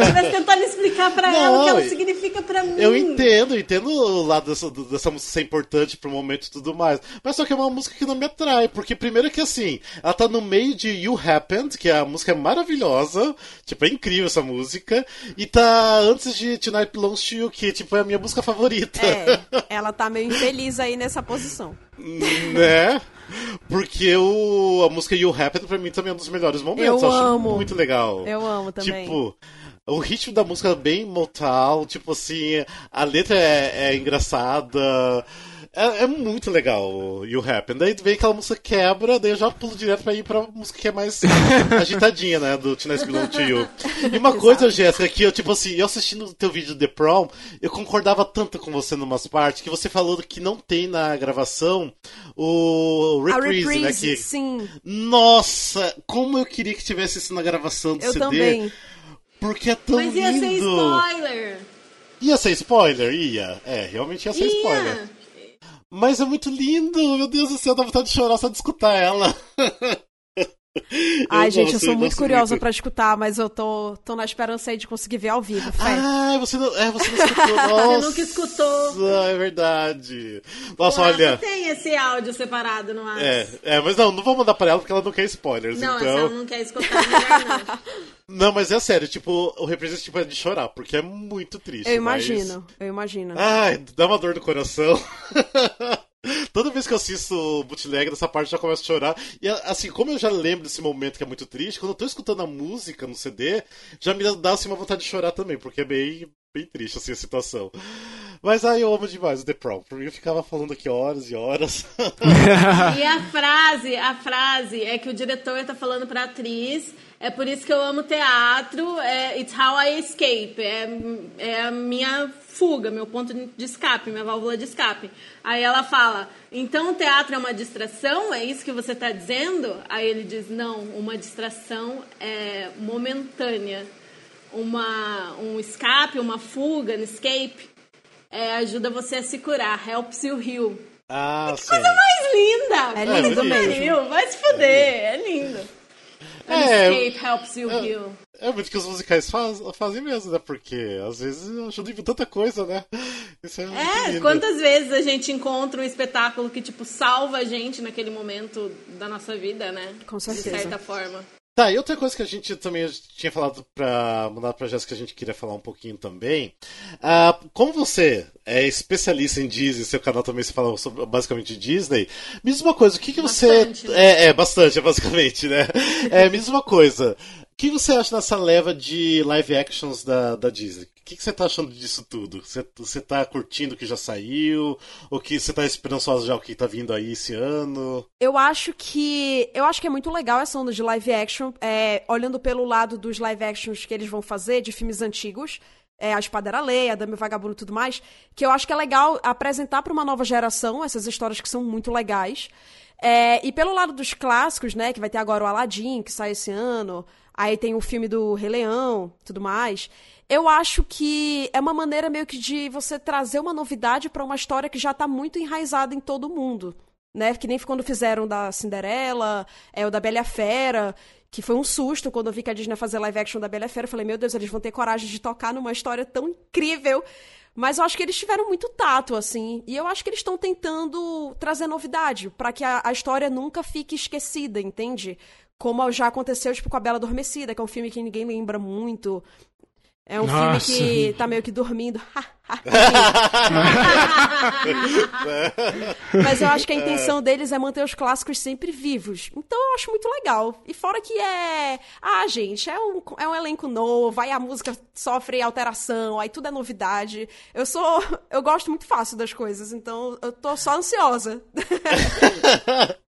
Estivesse tentando explicar pra Não, ela o que ela significa pra mim. Eu entendo, entendo o lado dessa, dessa música ser importante pro momento e tudo mais. Mas só que é uma música que não me atrai. Porque, primeiro, que assim, ela tá no meio de You Happened, que a música é maravilhosa. Tipo, é incrível essa música. E tá antes de Tonight Belongs to You, que, tipo, é a minha música favorita. É, ela tá meio infeliz aí nessa posição. né? Porque o, a música You Happened pra mim também é um dos melhores momentos. Eu acho amo. muito legal. Eu amo também. Tipo, o ritmo da música é bem Motown, tipo assim, a letra é, é engraçada. É, é muito legal o You Happen. Daí vem aquela música quebra, daí eu já pulo direto pra ir pra música que é mais agitadinha, né? Do Teenage Belong to You. E uma coisa, Jéssica, que eu, tipo assim, eu assistindo o teu vídeo The Prom, eu concordava tanto com você numas partes, que você falou que não tem na gravação o A reprise, né? reprise, Que, sim. nossa, como eu queria que tivesse isso na gravação do Eu CD. também. Porque é tão Mas ia lindo. ser spoiler. Ia ser spoiler? Ia. É, realmente ia ser spoiler. Ia. Mas é muito lindo, meu Deus do céu, dá vontade de chorar só de escutar ela. Ai, gente, eu gosto, sou muito gosto curiosa muito. pra escutar, mas eu tô, tô na esperança aí de conseguir ver ao vivo. Fé. Ah, você não, é, você não escutou. Nossa, nunca escutou. É verdade. Nossa, Lá olha. tem esse áudio separado no ar. É, é, mas não, não vou mandar pra ela porque ela não quer spoilers, Não, então. ela não quer escutar melhor não. Não, mas é sério, tipo, o representante tipo, é de chorar, porque é muito triste. Eu mas- imagino, eu imagino. Ai, dá uma dor no coração. Toda vez que eu assisto bootleg dessa parte, eu já começo a chorar. E assim, como eu já lembro desse momento que é muito triste, quando eu tô escutando a música no CD, já me dá assim, uma vontade de chorar também, porque é bem, bem triste assim, a situação. Mas ai, eu amo demais o The Prom. Por mim eu ficava falando aqui horas e horas. E a frase, a frase é que o diretor tá falando pra atriz. É por isso que eu amo teatro. É, it's how I escape. É, é a minha fuga, meu ponto de escape, minha válvula de escape. Aí ela fala: então o teatro é uma distração? É isso que você tá dizendo? Aí ele diz: não, uma distração é momentânea. Uma, um escape, uma fuga, um escape, é, ajuda você a se curar. Helps you heal. ah, sim. Coisa mais linda! É lindo que mesmo. Vai se fuder, é lindo. É, escape helps you heal. É muito que os musicais faz- fazem mesmo, né? Porque às vezes ajuda em tanta coisa, né? Isso é, É, lindo. quantas vezes a gente encontra um espetáculo que, tipo, salva a gente naquele momento da nossa vida, né? Com certeza. De certa forma. Tá, e outra coisa que a gente também tinha falado pra mandar pra Jéssica, a gente queria falar um pouquinho também. Ah, como você é especialista em Disney, seu canal também se fala sobre, basicamente Disney, me diz uma coisa, o que, que você. Né? É, é, bastante, é basicamente, né? É, me diz uma coisa. O que você acha nessa leva de live actions da, da Disney? O que, que você tá achando disso tudo? Você, você tá curtindo o que já saiu? Ou que você tá esperançoso já o que tá vindo aí esse ano? Eu acho que. Eu acho que é muito legal essa onda de live action. é, olhando pelo lado dos live actions que eles vão fazer, de filmes antigos. É, a Espada era Lei, a Dama e o Vagabundo e tudo mais. Que eu acho que é legal apresentar pra uma nova geração essas histórias que são muito legais. É, e pelo lado dos clássicos, né? Que vai ter agora o Aladdin, que sai esse ano. Aí tem o filme do Rei Leão, tudo mais. Eu acho que é uma maneira meio que de você trazer uma novidade pra uma história que já tá muito enraizada em todo mundo né? Que nem quando fizeram da Cinderela, é, o da Bela Fera, que foi um susto quando eu vi que a Disney ia fazer live action da Bela Fera. Eu falei, meu Deus, eles vão ter coragem de tocar numa história tão incrível. Mas eu acho que eles tiveram muito tato, assim. E eu acho que eles estão tentando trazer novidade, pra que a, a história nunca fique esquecida, entende? Como já aconteceu, tipo, com a Bela Adormecida, que é um filme que ninguém lembra muito. É um Nossa. filme que tá meio que dormindo. Mas eu acho que a intenção deles é manter os clássicos sempre vivos. Então eu acho muito legal. E fora que é. Ah, gente, é um, é um elenco novo, aí a música sofre alteração, aí tudo é novidade. Eu sou. Eu gosto muito fácil das coisas, então eu tô só ansiosa.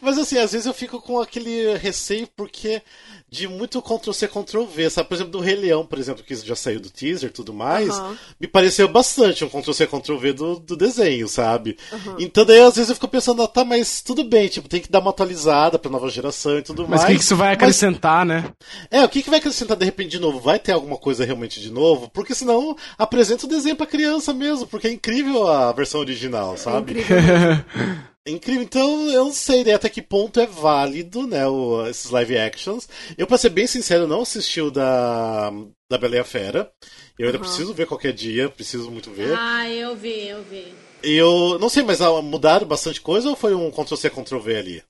Mas assim, às vezes eu fico com aquele receio porque de muito Ctrl-C, Ctrl-V, sabe? Por exemplo, do Rei Leão, por exemplo, que já saiu do teaser e tudo mais, Aham. me pareceu bastante um Ctrl-C, Ctrl-V do, do desenho, sabe? Então daí às vezes eu fico pensando, ah, tá, mas tudo bem, tipo, tem que dar uma atualizada pra nova geração e tudo Mas mais. o que, que isso vai Mas- acrescentar, né? É, o que, que vai acrescentar de repente de novo? Vai ter alguma coisa realmente de novo? Porque senão apresenta o desenho pra criança mesmo, porque é incrível a versão original, sabe? Incrível. É incrível, então eu não sei né, até que ponto é válido, né, o- esses live actions. Eu, pra ser bem sincero, não assisti o da, da Bela e a Fera. Eu ainda preciso ver qualquer dia, preciso muito ver. Ah, eu vi, eu vi. E eu não sei, mas ah, mudaram bastante coisa ou foi um Ctrl-C, Ctrl-V ali?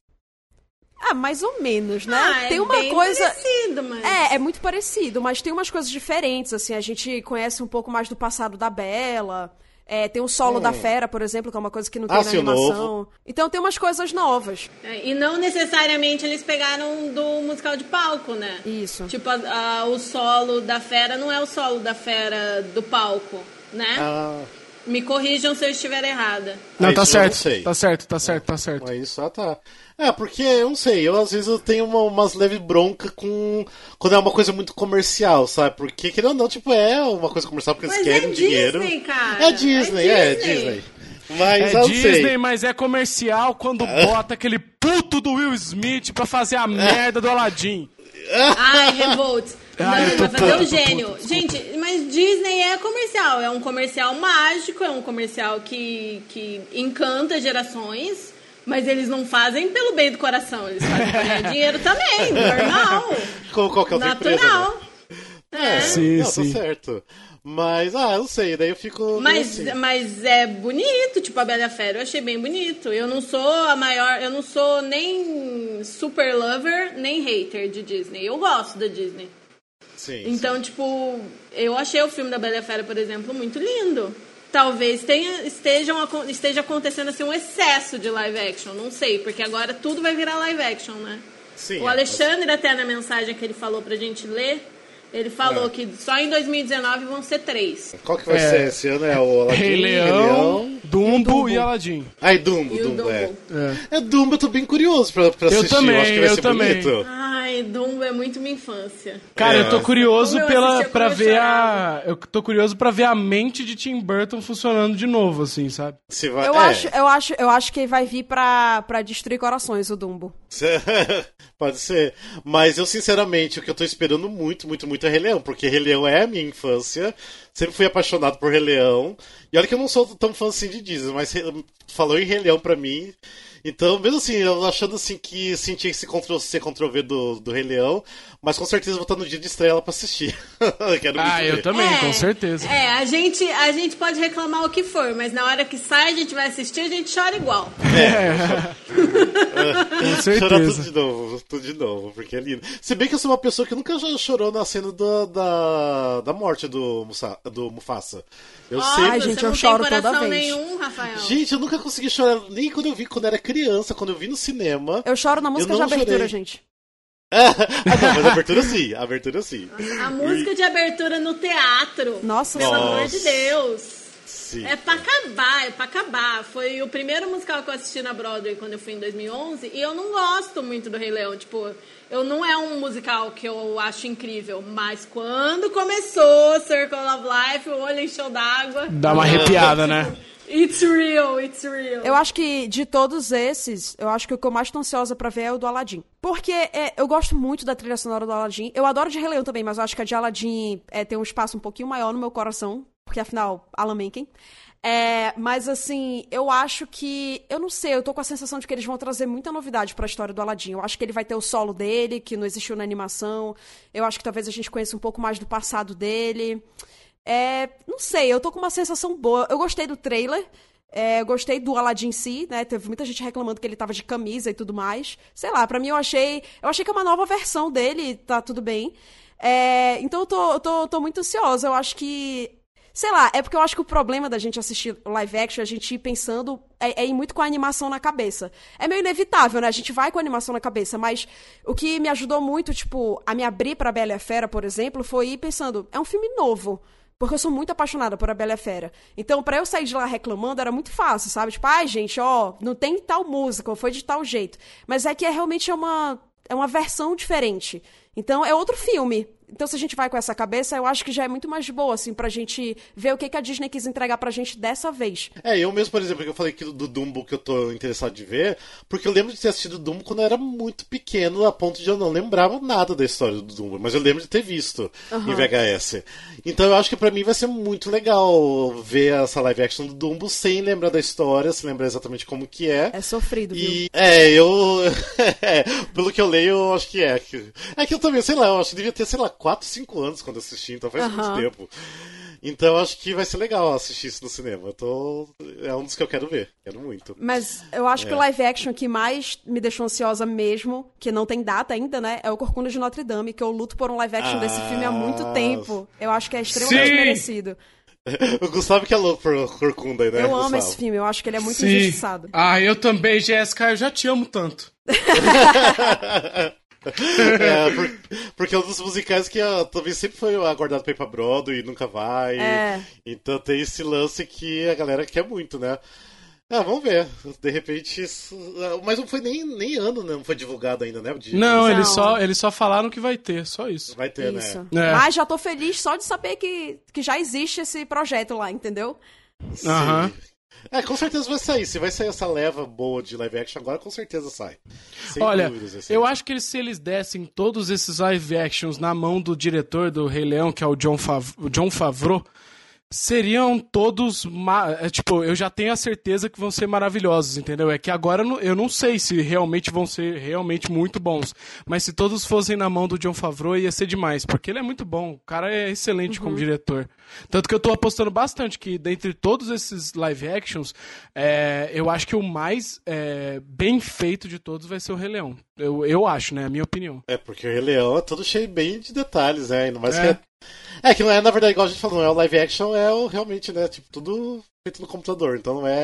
Ah, mais ou menos, né? Ah, tem é uma bem coisa. parecido, mas... É, é muito parecido, mas tem umas coisas diferentes, assim, a gente conhece um pouco mais do passado da Bela. É, tem o solo da Fera, por exemplo, que é uma coisa que não tem Ah, na animação. novo. Então tem umas coisas novas. É, E não necessariamente eles pegaram do musical de palco, né? Isso. Tipo, a- a- o solo da fera não é o solo da fera do palco, né? Ah, Me corrijam se eu estiver errada. Não, tá certo. não sei. Tá certo, tá certo, tá certo. mas isso, ah, tá. É, porque eu não sei, eu às vezes eu tenho uma, umas leves bronca com. Quando é uma coisa muito comercial, sabe? Porque, querendo ou não, tipo, é uma coisa comercial porque Mas eles querem é dinheiro. Disney, cara. É Disney, é É Disney. Disney. Mas É Disney, sei. mas é comercial quando bota aquele puto do Will Smith pra fazer a merda do Aladdin. Ai, Revolt. Não, Ai, eu tô vai fazer puto, o gênio. puto, Gente, mas Disney é comercial. É um comercial mágico, é um comercial que, que encanta gerações. Mas eles não fazem pelo bem do coração. Eles fazem pra ganhar dinheiro também, normal. Como qualquer outra empresa. Natural. Né? É, Sim, não, sim. tá certo. Mas, ah, eu não sei, daí eu fico. Mas, assim. mas é bonito, tipo, a Bela a Fera, eu achei bem bonito. Eu não sou a maior, eu não sou nem super lover, nem hater de Disney. Eu gosto da Disney. Sim, Então, tipo, eu achei o filme da Bela e a Fera, por exemplo, muito lindo. Talvez tenha, estejam, acon- esteja acontecendo assim um excesso de live action, não sei, porque agora tudo vai virar live action, né? sim. o é, Alexandre, até na mensagem que ele falou pra gente ler, ele falou É. que só em 2019 vão ser três. Qual que vai É. ser esse ano? É o Aladdin, Rei Leão, Dumbo e Aladdin. Ai, Dumbo, E o Dumbo, é. Dumbo. É Dumbo, eu tô bem curioso pra, pra Eu assistir. também, eu acho que vai eu ser também. bonito. Ai, Dumbo é muito minha infância. Cara, É. eu tô curioso Como eu pela eu ver a eu tô curioso para ver a mente de Tim Burton funcionando de novo assim, sabe? Se vai, Eu, é. acho, eu, acho, eu acho que vai vir pra, pra destruir corações o Dumbo. Pode ser. Mas eu, sinceramente, o que eu tô esperando muito, muito, muito é Rei Leão, porque Rei Leão é a minha infância. Sempre fui apaixonado por Rei Leão. E olha que eu não sou tão fã assim de Disney, mas falou em Rei Leão pra mim. Então, mesmo assim, eu achando assim que senti esse Ctrl-C, Ctrl-V do, do Rei Leão, mas com certeza vou estar no dia de estreia pra assistir. Quero Ah, eu também, É, com certeza. É, a gente, a gente pode reclamar o que for, mas na hora que sai, a gente vai assistir, a gente chora igual. Com Chorar tudo certeza. de novo, tudo de novo, porque é lindo. Se bem que eu sou uma pessoa que nunca já chorou na cena da, da, da morte do, Musa, do Mufasa. Eu Nossa, sempre. Ai, gente, você eu não choro tem toda coração vez. nenhum, Rafael. Gente, eu nunca consegui chorar, nem quando eu vi quando era criança, quando eu vi no cinema. Eu choro na música de abertura, chorei. gente. ah, não, mas abertura sim, abertura sim. A música de abertura no teatro. Nossa Pelo Nossa. amor de Deus. sim. É pra acabar, é pra acabar. Foi o primeiro musical que eu assisti na Broadway quando eu fui em 2011 e eu não gosto muito do Rei Leão. Tipo, eu não é um musical que eu acho incrível, mas quando começou Circle of Life, o olho encheu d'água. Dá uma arrepiada, né? It's real, it's real. Eu acho que de todos esses, eu acho que o que eu mais tô ansiosa pra ver é o do Aladdin. Porque é, eu gosto muito da trilha sonora do Aladdin. Eu adoro de Rei também, mas eu acho que a de Aladdin é, tem um espaço um pouquinho maior no meu coração. Porque afinal, Alan Menken. É, mas assim, eu acho que. Eu não sei, eu tô com a sensação de que eles vão trazer muita novidade pra história do Aladdin. Eu acho que ele vai ter o solo dele, que não existiu na animação. Eu acho que talvez a gente conheça um pouco mais do passado dele. É, não sei, eu tô com uma sensação boa. Eu gostei do trailer. É, gostei do Aladdin em si, né? Teve muita gente reclamando que ele tava de camisa e tudo mais. Sei lá, pra mim eu achei. Eu achei que é uma nova versão dele, tá tudo bem. É, então eu tô, eu tô, tô muito ansiosa. Eu acho que. Sei lá, é porque eu acho que o problema da gente assistir live action, a gente ir pensando, é, é ir muito com a animação na cabeça. É meio inevitável, né? A gente vai com a animação na cabeça, mas o que me ajudou muito, tipo, a me abrir pra Bela e a Fera, por exemplo, foi ir pensando, é um filme novo. Porque eu sou muito apaixonada por A Bela Fera. Então, pra eu sair de lá reclamando, era muito fácil, sabe? Tipo, ai, gente, ó, não tem tal música, ou foi de tal jeito. Mas é que é realmente é uma, é uma versão diferente. Então, é outro filme. Então, se a gente vai com essa cabeça, eu acho que já é muito mais boa, assim, pra gente ver o que, que a Disney quis entregar pra gente dessa vez. É, eu mesmo, por exemplo, que eu falei aqui do Dumbo que eu tô interessado de ver, porque eu lembro de ter assistido Dumbo quando eu era muito pequeno, a ponto de eu não lembrava nada da história do Dumbo, mas eu lembro de ter visto em VHS. Então eu acho que pra mim vai ser muito legal ver essa live action do Dumbo sem lembrar da história, sem lembrar exatamente como que é. É sofrido, viu? E, é, eu. é, pelo que eu leio, eu acho que é. É que eu também, sei lá, eu acho que devia ter, sei lá, 4, 5 anos quando eu assisti, então faz muito tempo. Então eu acho que vai ser legal assistir isso no cinema. Eu tô... É um dos que eu quero ver. Quero muito. Mas eu acho que o live action que mais me deixou ansiosa mesmo, que não tem data ainda, né? É o Corcunda de Notre Dame, que eu luto por um live action desse filme há muito Ah. tempo. Eu acho que é extremamente Sim. merecido. O Gustavo que é louco por Corcunda né? Eu amo Gustavo? esse filme, eu acho que ele é muito Sim. injustiçado. Ah, eu também, Jéssica, eu já te amo tanto. É, por- porque é um dos musicais que ah, talvez sempre foi aguardado pra ir pra Broadway e nunca vai. É. Então tem esse lance que a galera quer muito, né? Ah, vamos ver. De repente. Isso... ah, Mas não foi nem, nem ano, né? Não foi divulgado ainda, né? De- Não, Não. eles só, eles só falaram que vai ter, só isso. Vai ter, Isso. né? É. Mas já tô feliz só de saber que, que já existe esse projeto lá, entendeu? Sim. É, com certeza vai sair. Se vai sair essa leva boa de live action agora, com certeza sai. Sem Olha, dúvidas, sair. eu acho que eles- se eles dessem todos esses live actions na mão do diretor do Rei Leão, que é o John, Fav o John Favreau, seriam todos. é, tipo, eu já tenho a certeza que vão ser maravilhosos, entendeu? É que agora eu não- sei se realmente vão ser realmente muito bons. Mas se todos fossem na mão do John Favreau, ia ser demais. Porque ele é muito bom. O cara é excelente como diretor. Tanto que eu tô apostando bastante que, dentre todos esses live actions, é, eu acho que o mais é, bem feito de todos vai ser o Rei Leão. Eu, eu acho, né? A minha opinião. É, porque o Rei Leão é todo cheio bem de detalhes, né? Ainda mais É. que é. Que não é, na verdade, igual a gente falou, não é o live action, é o realmente, né? Tipo, tudo feito no computador, então não é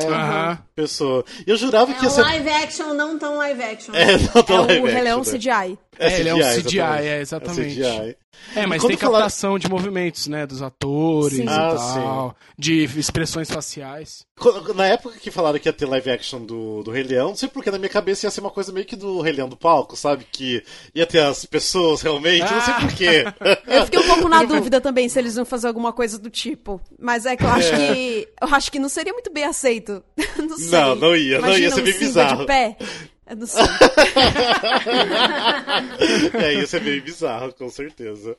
pessoa. Eu jurava que É ia um ser. live action, não tão live action. É, não tão É live o Rei action, né? CGI. É, ele é um CGI, exatamente. é, exatamente. CGI. É, mas tem captação de movimentos, né? Dos atores Sim. e Ah, tal. De expressões faciais. Na época que falaram que ia ter live action do, do Rei Leão, não sei porque na minha cabeça ia ser uma coisa meio que do Rei Leão do palco, sabe? Que ia ter as pessoas realmente, não sei Ah. porquê. Eu fiquei um pouco na dúvida também se eles iam fazer alguma coisa do tipo. Mas é que eu acho que. Eu acho que não seria muito bem aceito. Não sei. Não, não ia, não Imagina ia ser um bem Simba bizarro. de pé. É do sul. é, isso é meio bizarro, com certeza.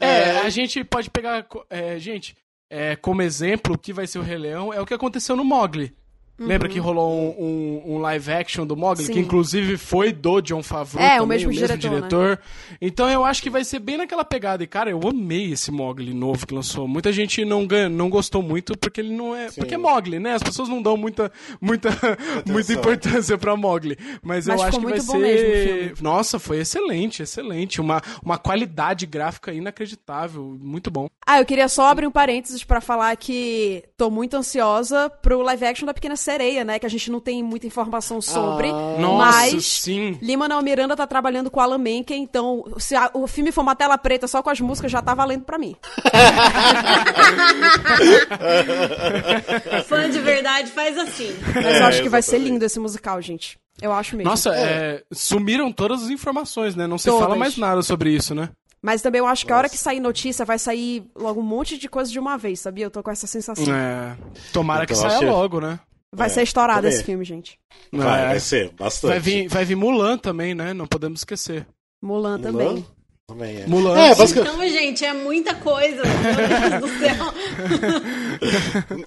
É, a gente pode pegar. é, gente, é, como exemplo, o que vai ser o Rei Leão é o que aconteceu no Mogli. Lembra que rolou um, um- um live action do Mogli, Sim. que inclusive foi do John Favreau É, o também, mesmo diretor, né? diretor. Então eu acho que vai ser bem naquela pegada. E cara, eu amei esse Mogli novo que lançou. Muita gente não, ganha, não gostou muito porque ele não é. Porque é Mogli, né? As pessoas não dão muita, muita, muita importância pra Mogli. Mas, eu Mas acho ficou que vai ser. mesmo o. Nossa, foi excelente, excelente. Uma, uma qualidade gráfica inacreditável. Muito bom. Ah, eu queria só abrir um parênteses pra falar que tô muito ansiosa pro live action da Pequena Sereia, né? Que a gente não tem muita informação sobre. Nossa, mas sim. Lima Manuel Miranda tá trabalhando com Alan Menken, então se a- o filme for uma tela preta só com as músicas, já tá valendo pra mim. Fã de verdade faz assim. Mas É, eu acho que vai ser lindo esse musical, gente. Eu acho mesmo. Nossa, é, sumiram todas as informações, né? Não se Todas. fala mais nada sobre isso, né? Mas também eu acho que a hora que sair notícia, vai sair logo um monte de coisa de uma vez, sabia? Eu tô com essa sensação. É, tomara que Então, saia acho- logo, né? Vai É, ser estourado também. esse filme, gente. Vai, vai ser, bastante. Vai vir, vai vir Mulan também, né? Não podemos esquecer. Mulan, Mulan? também. Também é. Mulan, É, basicamente. Então, gente, é muita coisa. Meu Deus do céu.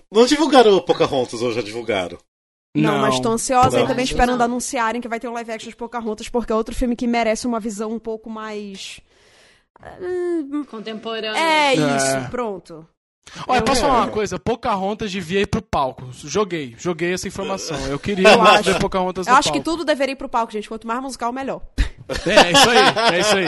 Não divulgaram o Pocahontas ou já divulgaram? Não, mas tô ansiosa Não. e também esperando Não. anunciarem que vai ter um live action de Pocahontas, porque é outro filme que merece uma visão um pouco mais... Contemporâneo. É É. isso, pronto. Olha, Eu- posso É. falar uma coisa? Pocahontas devia ir pro palco. Joguei, joguei essa informação. Eu queria Eu acho. ver Pocahontas Eu acho que tudo deveria ir pro palco, gente. Quanto mais musical, melhor. É, é isso aí, é isso aí.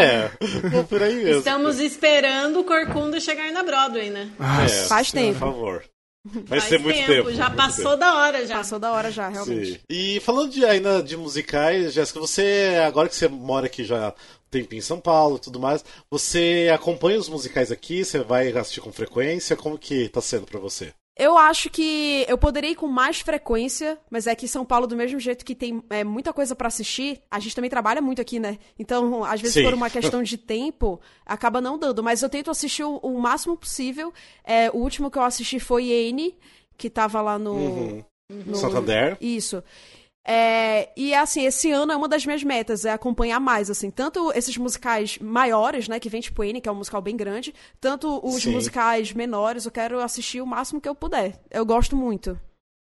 É, por aí mesmo. Estamos esperando o Corcunda chegar na Broadway, né? É, Faz Por tempo. favor. Vai Faz ser muito tempo. Já muito passou tempo. da hora, já. Passou da hora já, realmente. Sim. E falando de, ainda de musicais, Jéssica, você, agora que você mora aqui já um tempinho em São Paulo e tudo mais, você acompanha os musicais aqui? Você vai assistir com frequência? Como que tá sendo pra você? Eu acho que eu poderia ir com mais frequência, mas é que São Paulo, do mesmo jeito que tem é, muita coisa pra assistir, a gente também trabalha muito aqui, né? Então, às vezes, Sim. por uma questão de tempo, acaba não dando. Mas eu tento assistir o, o máximo possível. É, o último que eu assisti foi N, que tava lá no. Uhum. no- Santander? Isso. É, e assim, esse ano é uma das minhas metas, é acompanhar mais, assim, tanto esses musicais maiores, né, que vem tipo N, que é um musical bem grande, tanto os Sim. musicais menores, eu quero assistir o máximo que eu puder. Eu gosto muito.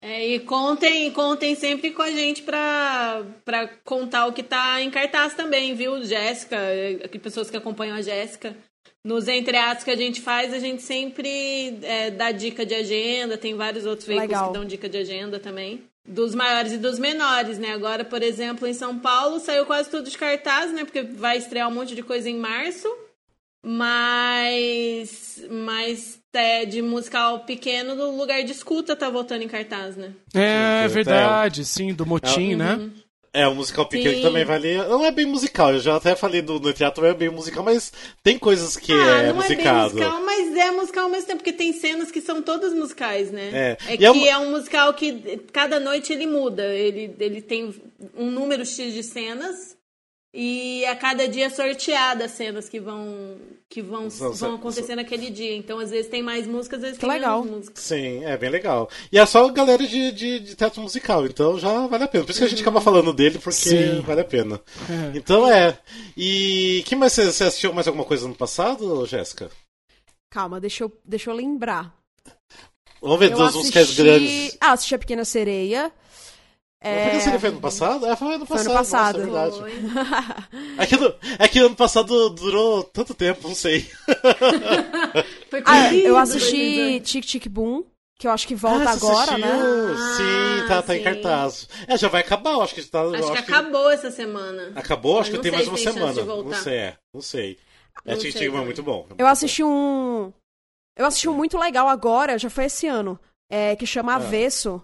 É, e contem, contem sempre com a gente pra, pra contar o que tá em cartaz também, viu, Jéssica? É, pessoas que acompanham a Jéssica. Nos entreatos que a gente faz, a gente sempre é, dá dica de agenda, tem vários outros veículos Legal. que dão dica de agenda também. Dos maiores e dos menores, né? Agora, por exemplo, em São Paulo saiu quase tudo de cartaz, né? Porque vai estrear um monte de coisa em março. Mas. Mas é, de musical pequeno, do lugar de escuta tá voltando em cartaz, né? É Sim, verdade, sim, do motim, né? É, o musical pequeno Sim. também vale. Não é bem musical, eu já até falei do, no teatro, é bem musical, mas tem coisas que ah, é não musicado. é bem musical, mas é musical ao mesmo tempo, porque tem cenas que são todas musicais, né? É. É E que é um- é um musical que cada noite ele muda. Ele, ele tem um número X de cenas e a cada dia é sorteada as cenas que vão, que vão, São- vão acontecer naquele dia. Então, às vezes tem mais músicas, às vezes Que tem legal. menos músicas. Sim, é bem legal. E é só galera de, de, de teatro musical, então já vale a pena. Por isso que a gente acaba falando dele, porque Sim. vale a pena. É. Então é. E que mais você, assistiu mais alguma coisa no passado, Jéssica? Calma, deixa eu, deixa eu lembrar. Vamos ver Eu dos musicais grandes. Ah, assisti a Pequena Sereia. É... Foi que foi ano passado? É, foi ano Foi passado. ano passado. Nossa, é verdade. Foi. É que, no- é que ano passado durou tanto tempo, não sei. Foi Ah, eu 2018. assisti Tic Tic Boom, que eu acho que volta Ah, agora, assistiu? né? Sim, tá, tá em sim. cartaz. É, já vai acabar, eu acho que tá. eu Acho que acabou essa semana. Acabou? Acho que tem mais uma tem semana. Não sei, é, não sei. É, Tic Tic é também. muito bom. Eu assisti um. Eu assisti um muito legal agora, já foi esse ano, é, que chama Avesso.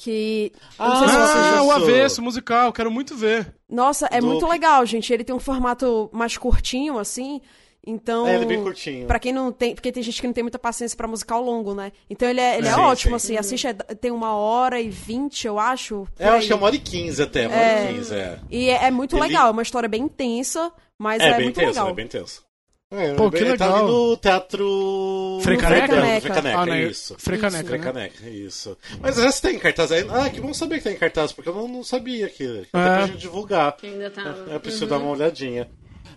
Que. Ah, o avesso musical, quero muito ver. Nossa, é do- muito legal, gente. Ele tem um formato mais curtinho, assim. Então. É, ele é bem curtinho. Pra quem não tem. Porque tem gente que não tem muita paciência pra musical longo, né? Então ele é, ele é Sim, ótimo, sim. assim. Assiste, é- tem uma hora e vinte, eu acho. É, eu acho que é uma hora e quinze até, uma hora e quinze, é. E é, é muito Ele- legal, é uma história bem intensa, mas é, É, bem muito tenso, legal. é bem tenso. É, Pô, que ele tá legal. ali no teatro. Frecaneca? Frecaneca, Frecaneca, Ah, né? isso. Frecaneca, né? Frecaneca, isso. Mas essa tem em cartaz aí. Ah, que bom saber que tem em cartaz, porque eu não, não sabia que. Até É. pra gente divulgar. Que ainda tava. É, é preciso Uhum. dar uma olhadinha.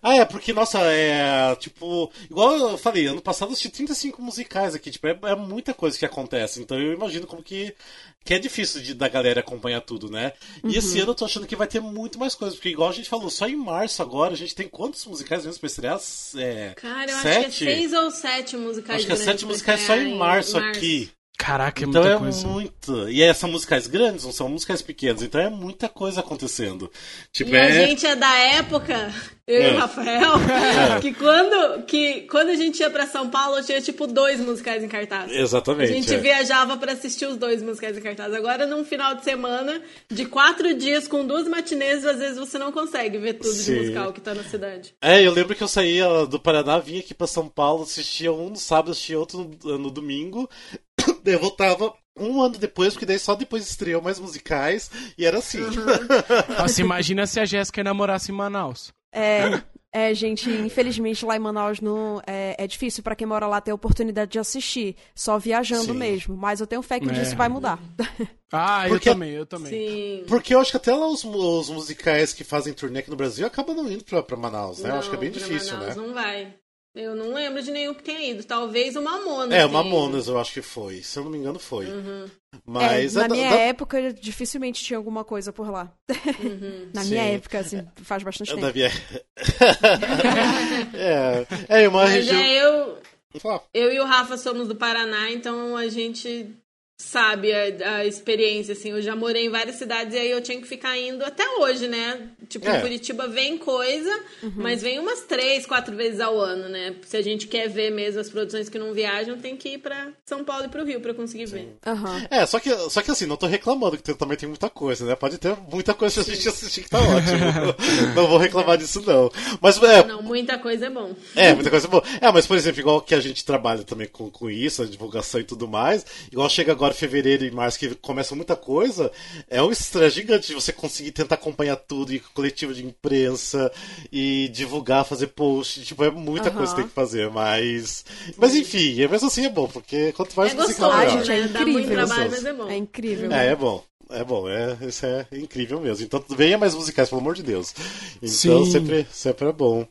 Ah, é, porque, nossa, é. Tipo, igual eu falei, ano passado eu assisti 35 musicais aqui, tipo, é, é muita coisa que acontece. Então eu imagino como que. Que é difícil de, da galera acompanhar tudo, né? E esse Uhum. ano eu tô achando que vai ter muito mais coisas, porque igual a gente falou, só em março agora a gente tem quantos musicais mesmo pra estrear? É, Cara, eu sete? acho que é seis ou sete musicais Acho que é sete musicais só estrear em março aqui. Caraca, é Então muita é coisa. muito. E é, são musicais grandes, não são musicais pequenos, então é muita coisa acontecendo. Tipo, E a é. gente é da época, eu e É. o Rafael, que quando, que quando a gente ia pra São Paulo, tinha tipo dois musicais em cartaz. Exatamente. A gente é. viajava pra assistir os dois musicais em cartaz. Agora, num final de semana, de quatro dias, com duas matinês, às vezes você não consegue ver tudo Sim. de musical que tá na cidade. É, eu lembro que eu saía do Paraná, vinha aqui pra São Paulo, assistia um no sábado, assistia outro no, no domingo. Daí eu voltava um ano depois, porque daí só depois estreou mais musicais, e era assim. Nossa, imagina se a Jéssica namorasse em Manaus. É, é, gente, infelizmente lá em Manaus não, é, é difícil pra quem mora lá ter a oportunidade de assistir, só viajando Sim. mesmo. Mas eu tenho fé que É. isso vai mudar. Ah, Porque- eu também, eu também. Sim. Porque eu acho que até lá os, os musicais que fazem turnê aqui no Brasil acabam não indo pra, pra Manaus, né? eu acho que é bem Não, difícil, Manaus né? Não vai. Eu não lembro de nenhum que tenha ido. Talvez o Mamonas. É, o Mamonas eu acho que foi. Se eu não me engano, foi. Uhum. Mas É, na é minha da- época, dificilmente tinha alguma coisa por lá. na minha Sim. época, assim, faz bastante é tempo. da minha... é, é uma Mas região. é, eu, eu e o Rafa somos do Paraná, então a gente sabe a, a experiência, assim. Eu já morei em várias cidades e aí eu tinha que ficar indo até hoje, né? Tipo, É. em Curitiba vem coisa, mas vem umas três, quatro vezes ao ano, né? Se a gente quer ver mesmo as produções que não viajam, tem que ir pra São Paulo e pro Rio pra conseguir ver. Aham. É, só que, só que assim, não tô reclamando que também tem muita coisa, né? Pode ter muita coisa pra gente assistir que tá ótimo. não vou reclamar disso, não. Mas é, Não, muita coisa é bom. É, muita coisa boa. É, mas por exemplo, igual que a gente trabalha também com, com isso, a divulgação e tudo mais, igual chega agora fevereiro e março que começa muita coisa, é um estresse gigante de você conseguir tentar acompanhar tudo, e coletivo de imprensa, e divulgar, fazer post, tipo, é muita Aham. coisa que tem que fazer, mas. Mas enfim, é mesmo assim é bom, porque quanto mais É musical, gostoso, melhor. gente, é né? Dá muito incrível. trabalho, mas é bom. É incrível. É, é bom. É bom, é, isso é incrível mesmo. Então venha mais musicais, pelo amor de Deus. Então Sim. sempre, sempre é bom.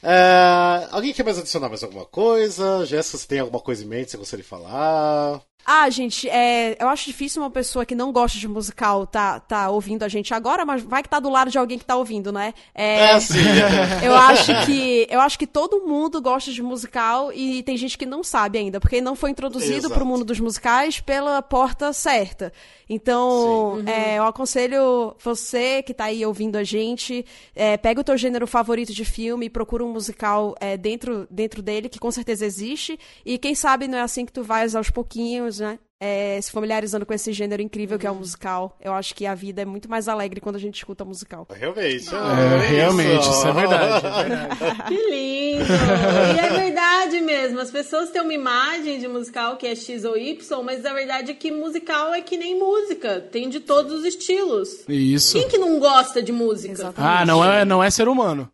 É, alguém quer mais adicionar mais alguma coisa? Jéssica, você tem alguma coisa em mente que você gostaria de falar? Ah, gente, é, eu acho difícil uma pessoa que não gosta de musical tá, tá ouvindo a gente agora, mas vai que tá do lado de alguém que tá ouvindo, né? É, É, sim. eu acho que eu acho que todo mundo gosta de musical e tem gente que não sabe ainda, porque não foi introduzido Exato. pro mundo dos musicais pela porta certa. Então, é, eu aconselho você que tá aí ouvindo a gente, é, pega o teu gênero favorito de filme e procura um musical é, dentro, dentro dele, que com certeza existe. E quem sabe não é assim que tu vais aos pouquinhos, né? é, se familiarizando com esse gênero incrível que é o musical. Eu acho que a vida é muito mais alegre quando a gente escuta musical. Realmente. É, realmente, isso é verdade, é verdade. Que lindo! E é verdade mesmo. As pessoas têm uma imagem de musical que é X ou Y, mas a verdade é que musical é que nem música. Tem de todos os estilos. Isso. Quem que não gosta de música? Exatamente. Ah, não é, não é ser humano.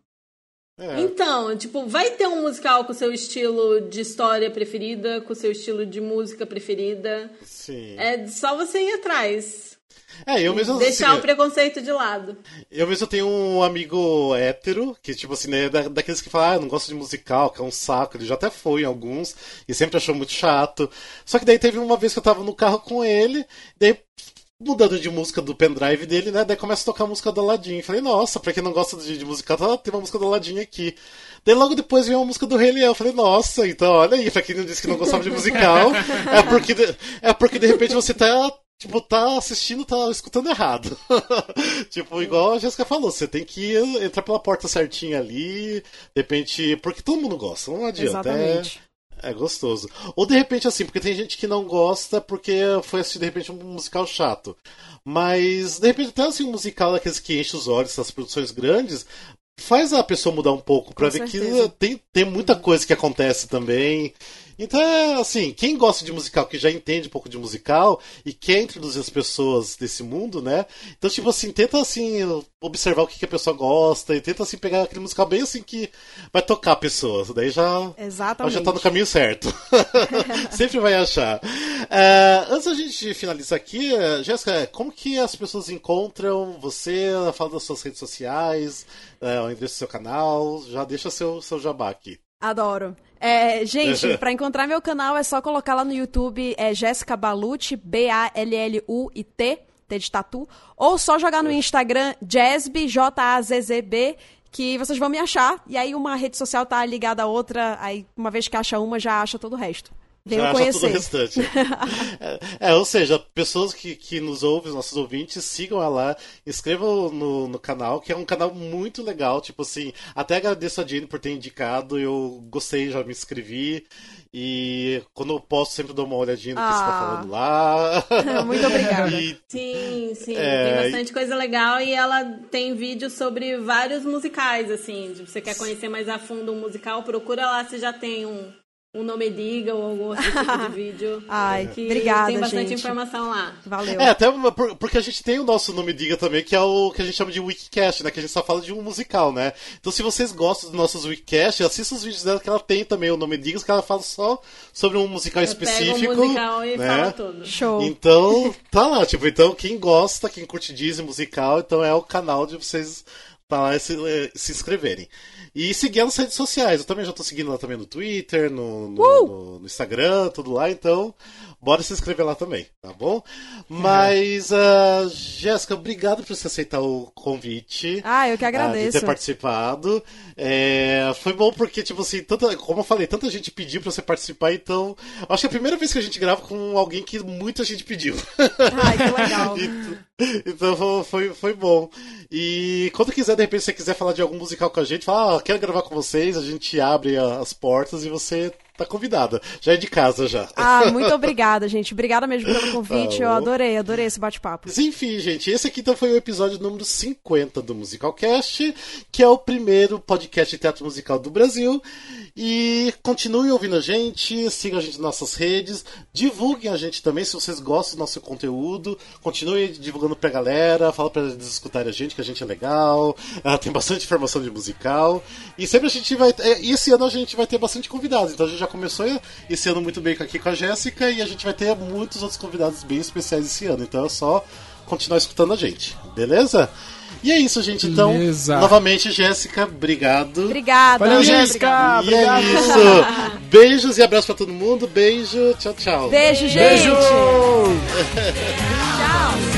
É. Então, tipo, vai ter um musical com seu estilo de história preferida, com o seu estilo de música preferida. Sim. É só você ir atrás. É, eu mesmo Deixar assim, o preconceito de lado. Eu mesmo tenho um amigo hétero, que, tipo assim, né, da- daqueles que falam, ah, eu não gosto de musical, que é um saco. Ele já até foi em alguns, e sempre achou muito chato. Só que daí teve uma vez que eu tava no carro com ele, daí mudando de música do pendrive dele, né, daí começa a tocar a música do Aladdin. Falei, nossa, pra quem não gosta de, de musical, tá, tem uma música do Aladdin aqui. Daí logo depois veio uma música do Rei Leão. Falei, nossa, então olha aí, pra quem não disse que não gostava de musical, é porque, de- é porque de repente você tá Tipo, tá assistindo, tá escutando errado. tipo, igual a Jéssica falou, você tem que entrar pela porta certinha ali, de repente. Porque todo mundo gosta, não adianta. Exatamente. É, é gostoso. Ou de repente, assim, porque tem gente que não gosta porque foi assistir, de repente, um musical chato. Mas, de repente, até assim, um musical daqueles que enche os olhos, essas produções grandes, faz a pessoa mudar um pouco pra Com ver certeza. que tem, tem muita coisa que acontece também. Então, é, assim, quem gosta de musical, que já entende um pouco de musical e quer introduzir as pessoas desse mundo, né? Então, tipo assim, tenta, assim, observar o que, que a pessoa gosta e tenta, assim, pegar aquele musical bem, assim, que vai tocar a pessoa. Daí já, Exatamente. já tá no caminho certo. Sempre vai achar. É, antes da gente finalizar aqui, é, Jéssica, como que as pessoas encontram você? Fala das suas redes sociais, é, o endereço do seu canal, já deixa seu, seu jabá aqui. Adoro. É, gente, pra encontrar meu canal é só colocar lá no YouTube, é Jéssica Baluti, B-A-L-L-U-I-T, T de tatu, ou só jogar no Instagram Jazzb, J-A-Z-Z-B, que vocês vão me achar, e aí uma rede social tá ligada à outra, aí uma vez que acha uma, já acha todo o resto. Venham conhecer. tudo o restante. é, é, ou seja, pessoas que, que nos ouvem, os nossos ouvintes, sigam ela lá, inscrevam no, no canal, que é um canal muito legal. Tipo assim, até agradeço a Jane por ter indicado, eu gostei, já me inscrevi. E quando eu posto, sempre dou uma olhadinha no que você tá Ah. falando lá. Muito obrigada. E Sim, sim, É, tem bastante coisa legal e ela tem vídeos sobre vários musicais, assim. Se você quer conhecer mais a fundo um musical, procura lá se já tem um, um nome diga ou algum outro tipo de vídeo. Ai, que obrigada, tem bastante gente. informação lá. Valeu. É, até uma- porque a gente tem o nosso nome Diga também, que é o que a gente chama de Wikicast, né? Que a gente só fala de um musical, né? Então se vocês gostam dos nossos Wikicast, assista os vídeos dela que ela tem também o nome Digas, que ela fala só sobre um musical Eu pego específico. um musical e né? fala tudo. Show. Então, tá lá, tipo, então quem gosta, quem curte Disney musical, então é o canal de vocês tá lá se, eh, se inscreverem. E seguir nas redes sociais. Eu também já tô seguindo lá também no Twitter, no, no, Uh! no- no Instagram, tudo lá, então bora se inscrever lá também, tá bom? Mas, ah, Jéssica, obrigado por você aceitar o convite. Ah, eu que ah, de agradeço. ter participado. É, foi bom porque, tipo assim, tanta, como eu falei, tanta gente pediu pra você participar, então. Acho que é a primeira vez que a gente grava com alguém que muita gente pediu. Ai, que legal. Então foi, foi, foi bom. E quando quiser, de repente, se você quiser falar de algum musical com a gente, fala, ah, quero gravar com vocês, a gente abre as portas e você tá convidada. Já é de casa já. Ah, muito obrigada, gente. Obrigada mesmo pelo convite. Tá Eu bom. adorei, adorei esse bate-papo. Enfim, gente, esse aqui então foi o episódio número 50 do Musicalcast, que é o primeiro podcast de teatro musical do Brasil. E continuem ouvindo a gente, sigam a gente nas nossas redes, divulguem a gente também se vocês gostam do nosso conteúdo, continuem divulgando pra galera, fala pra eles escutarem a gente, que a gente é legal, ah, tem bastante informação de musical. E sempre a gente vai. E esse ano a gente vai ter bastante convidados, então a gente já começou esse ano muito bem aqui com a Jéssica e a gente vai ter muitos outros convidados bem especiais esse ano, então é só continuar escutando a gente, beleza? E é isso, gente. Então, Beleza. novamente, Jéssica, obrigado. Obrigada. Valeu, Jéssica! E é Obrigado. isso. Beijos e abraços pra todo mundo. Beijo. Tchau, tchau. Beijo, gente. Beijo!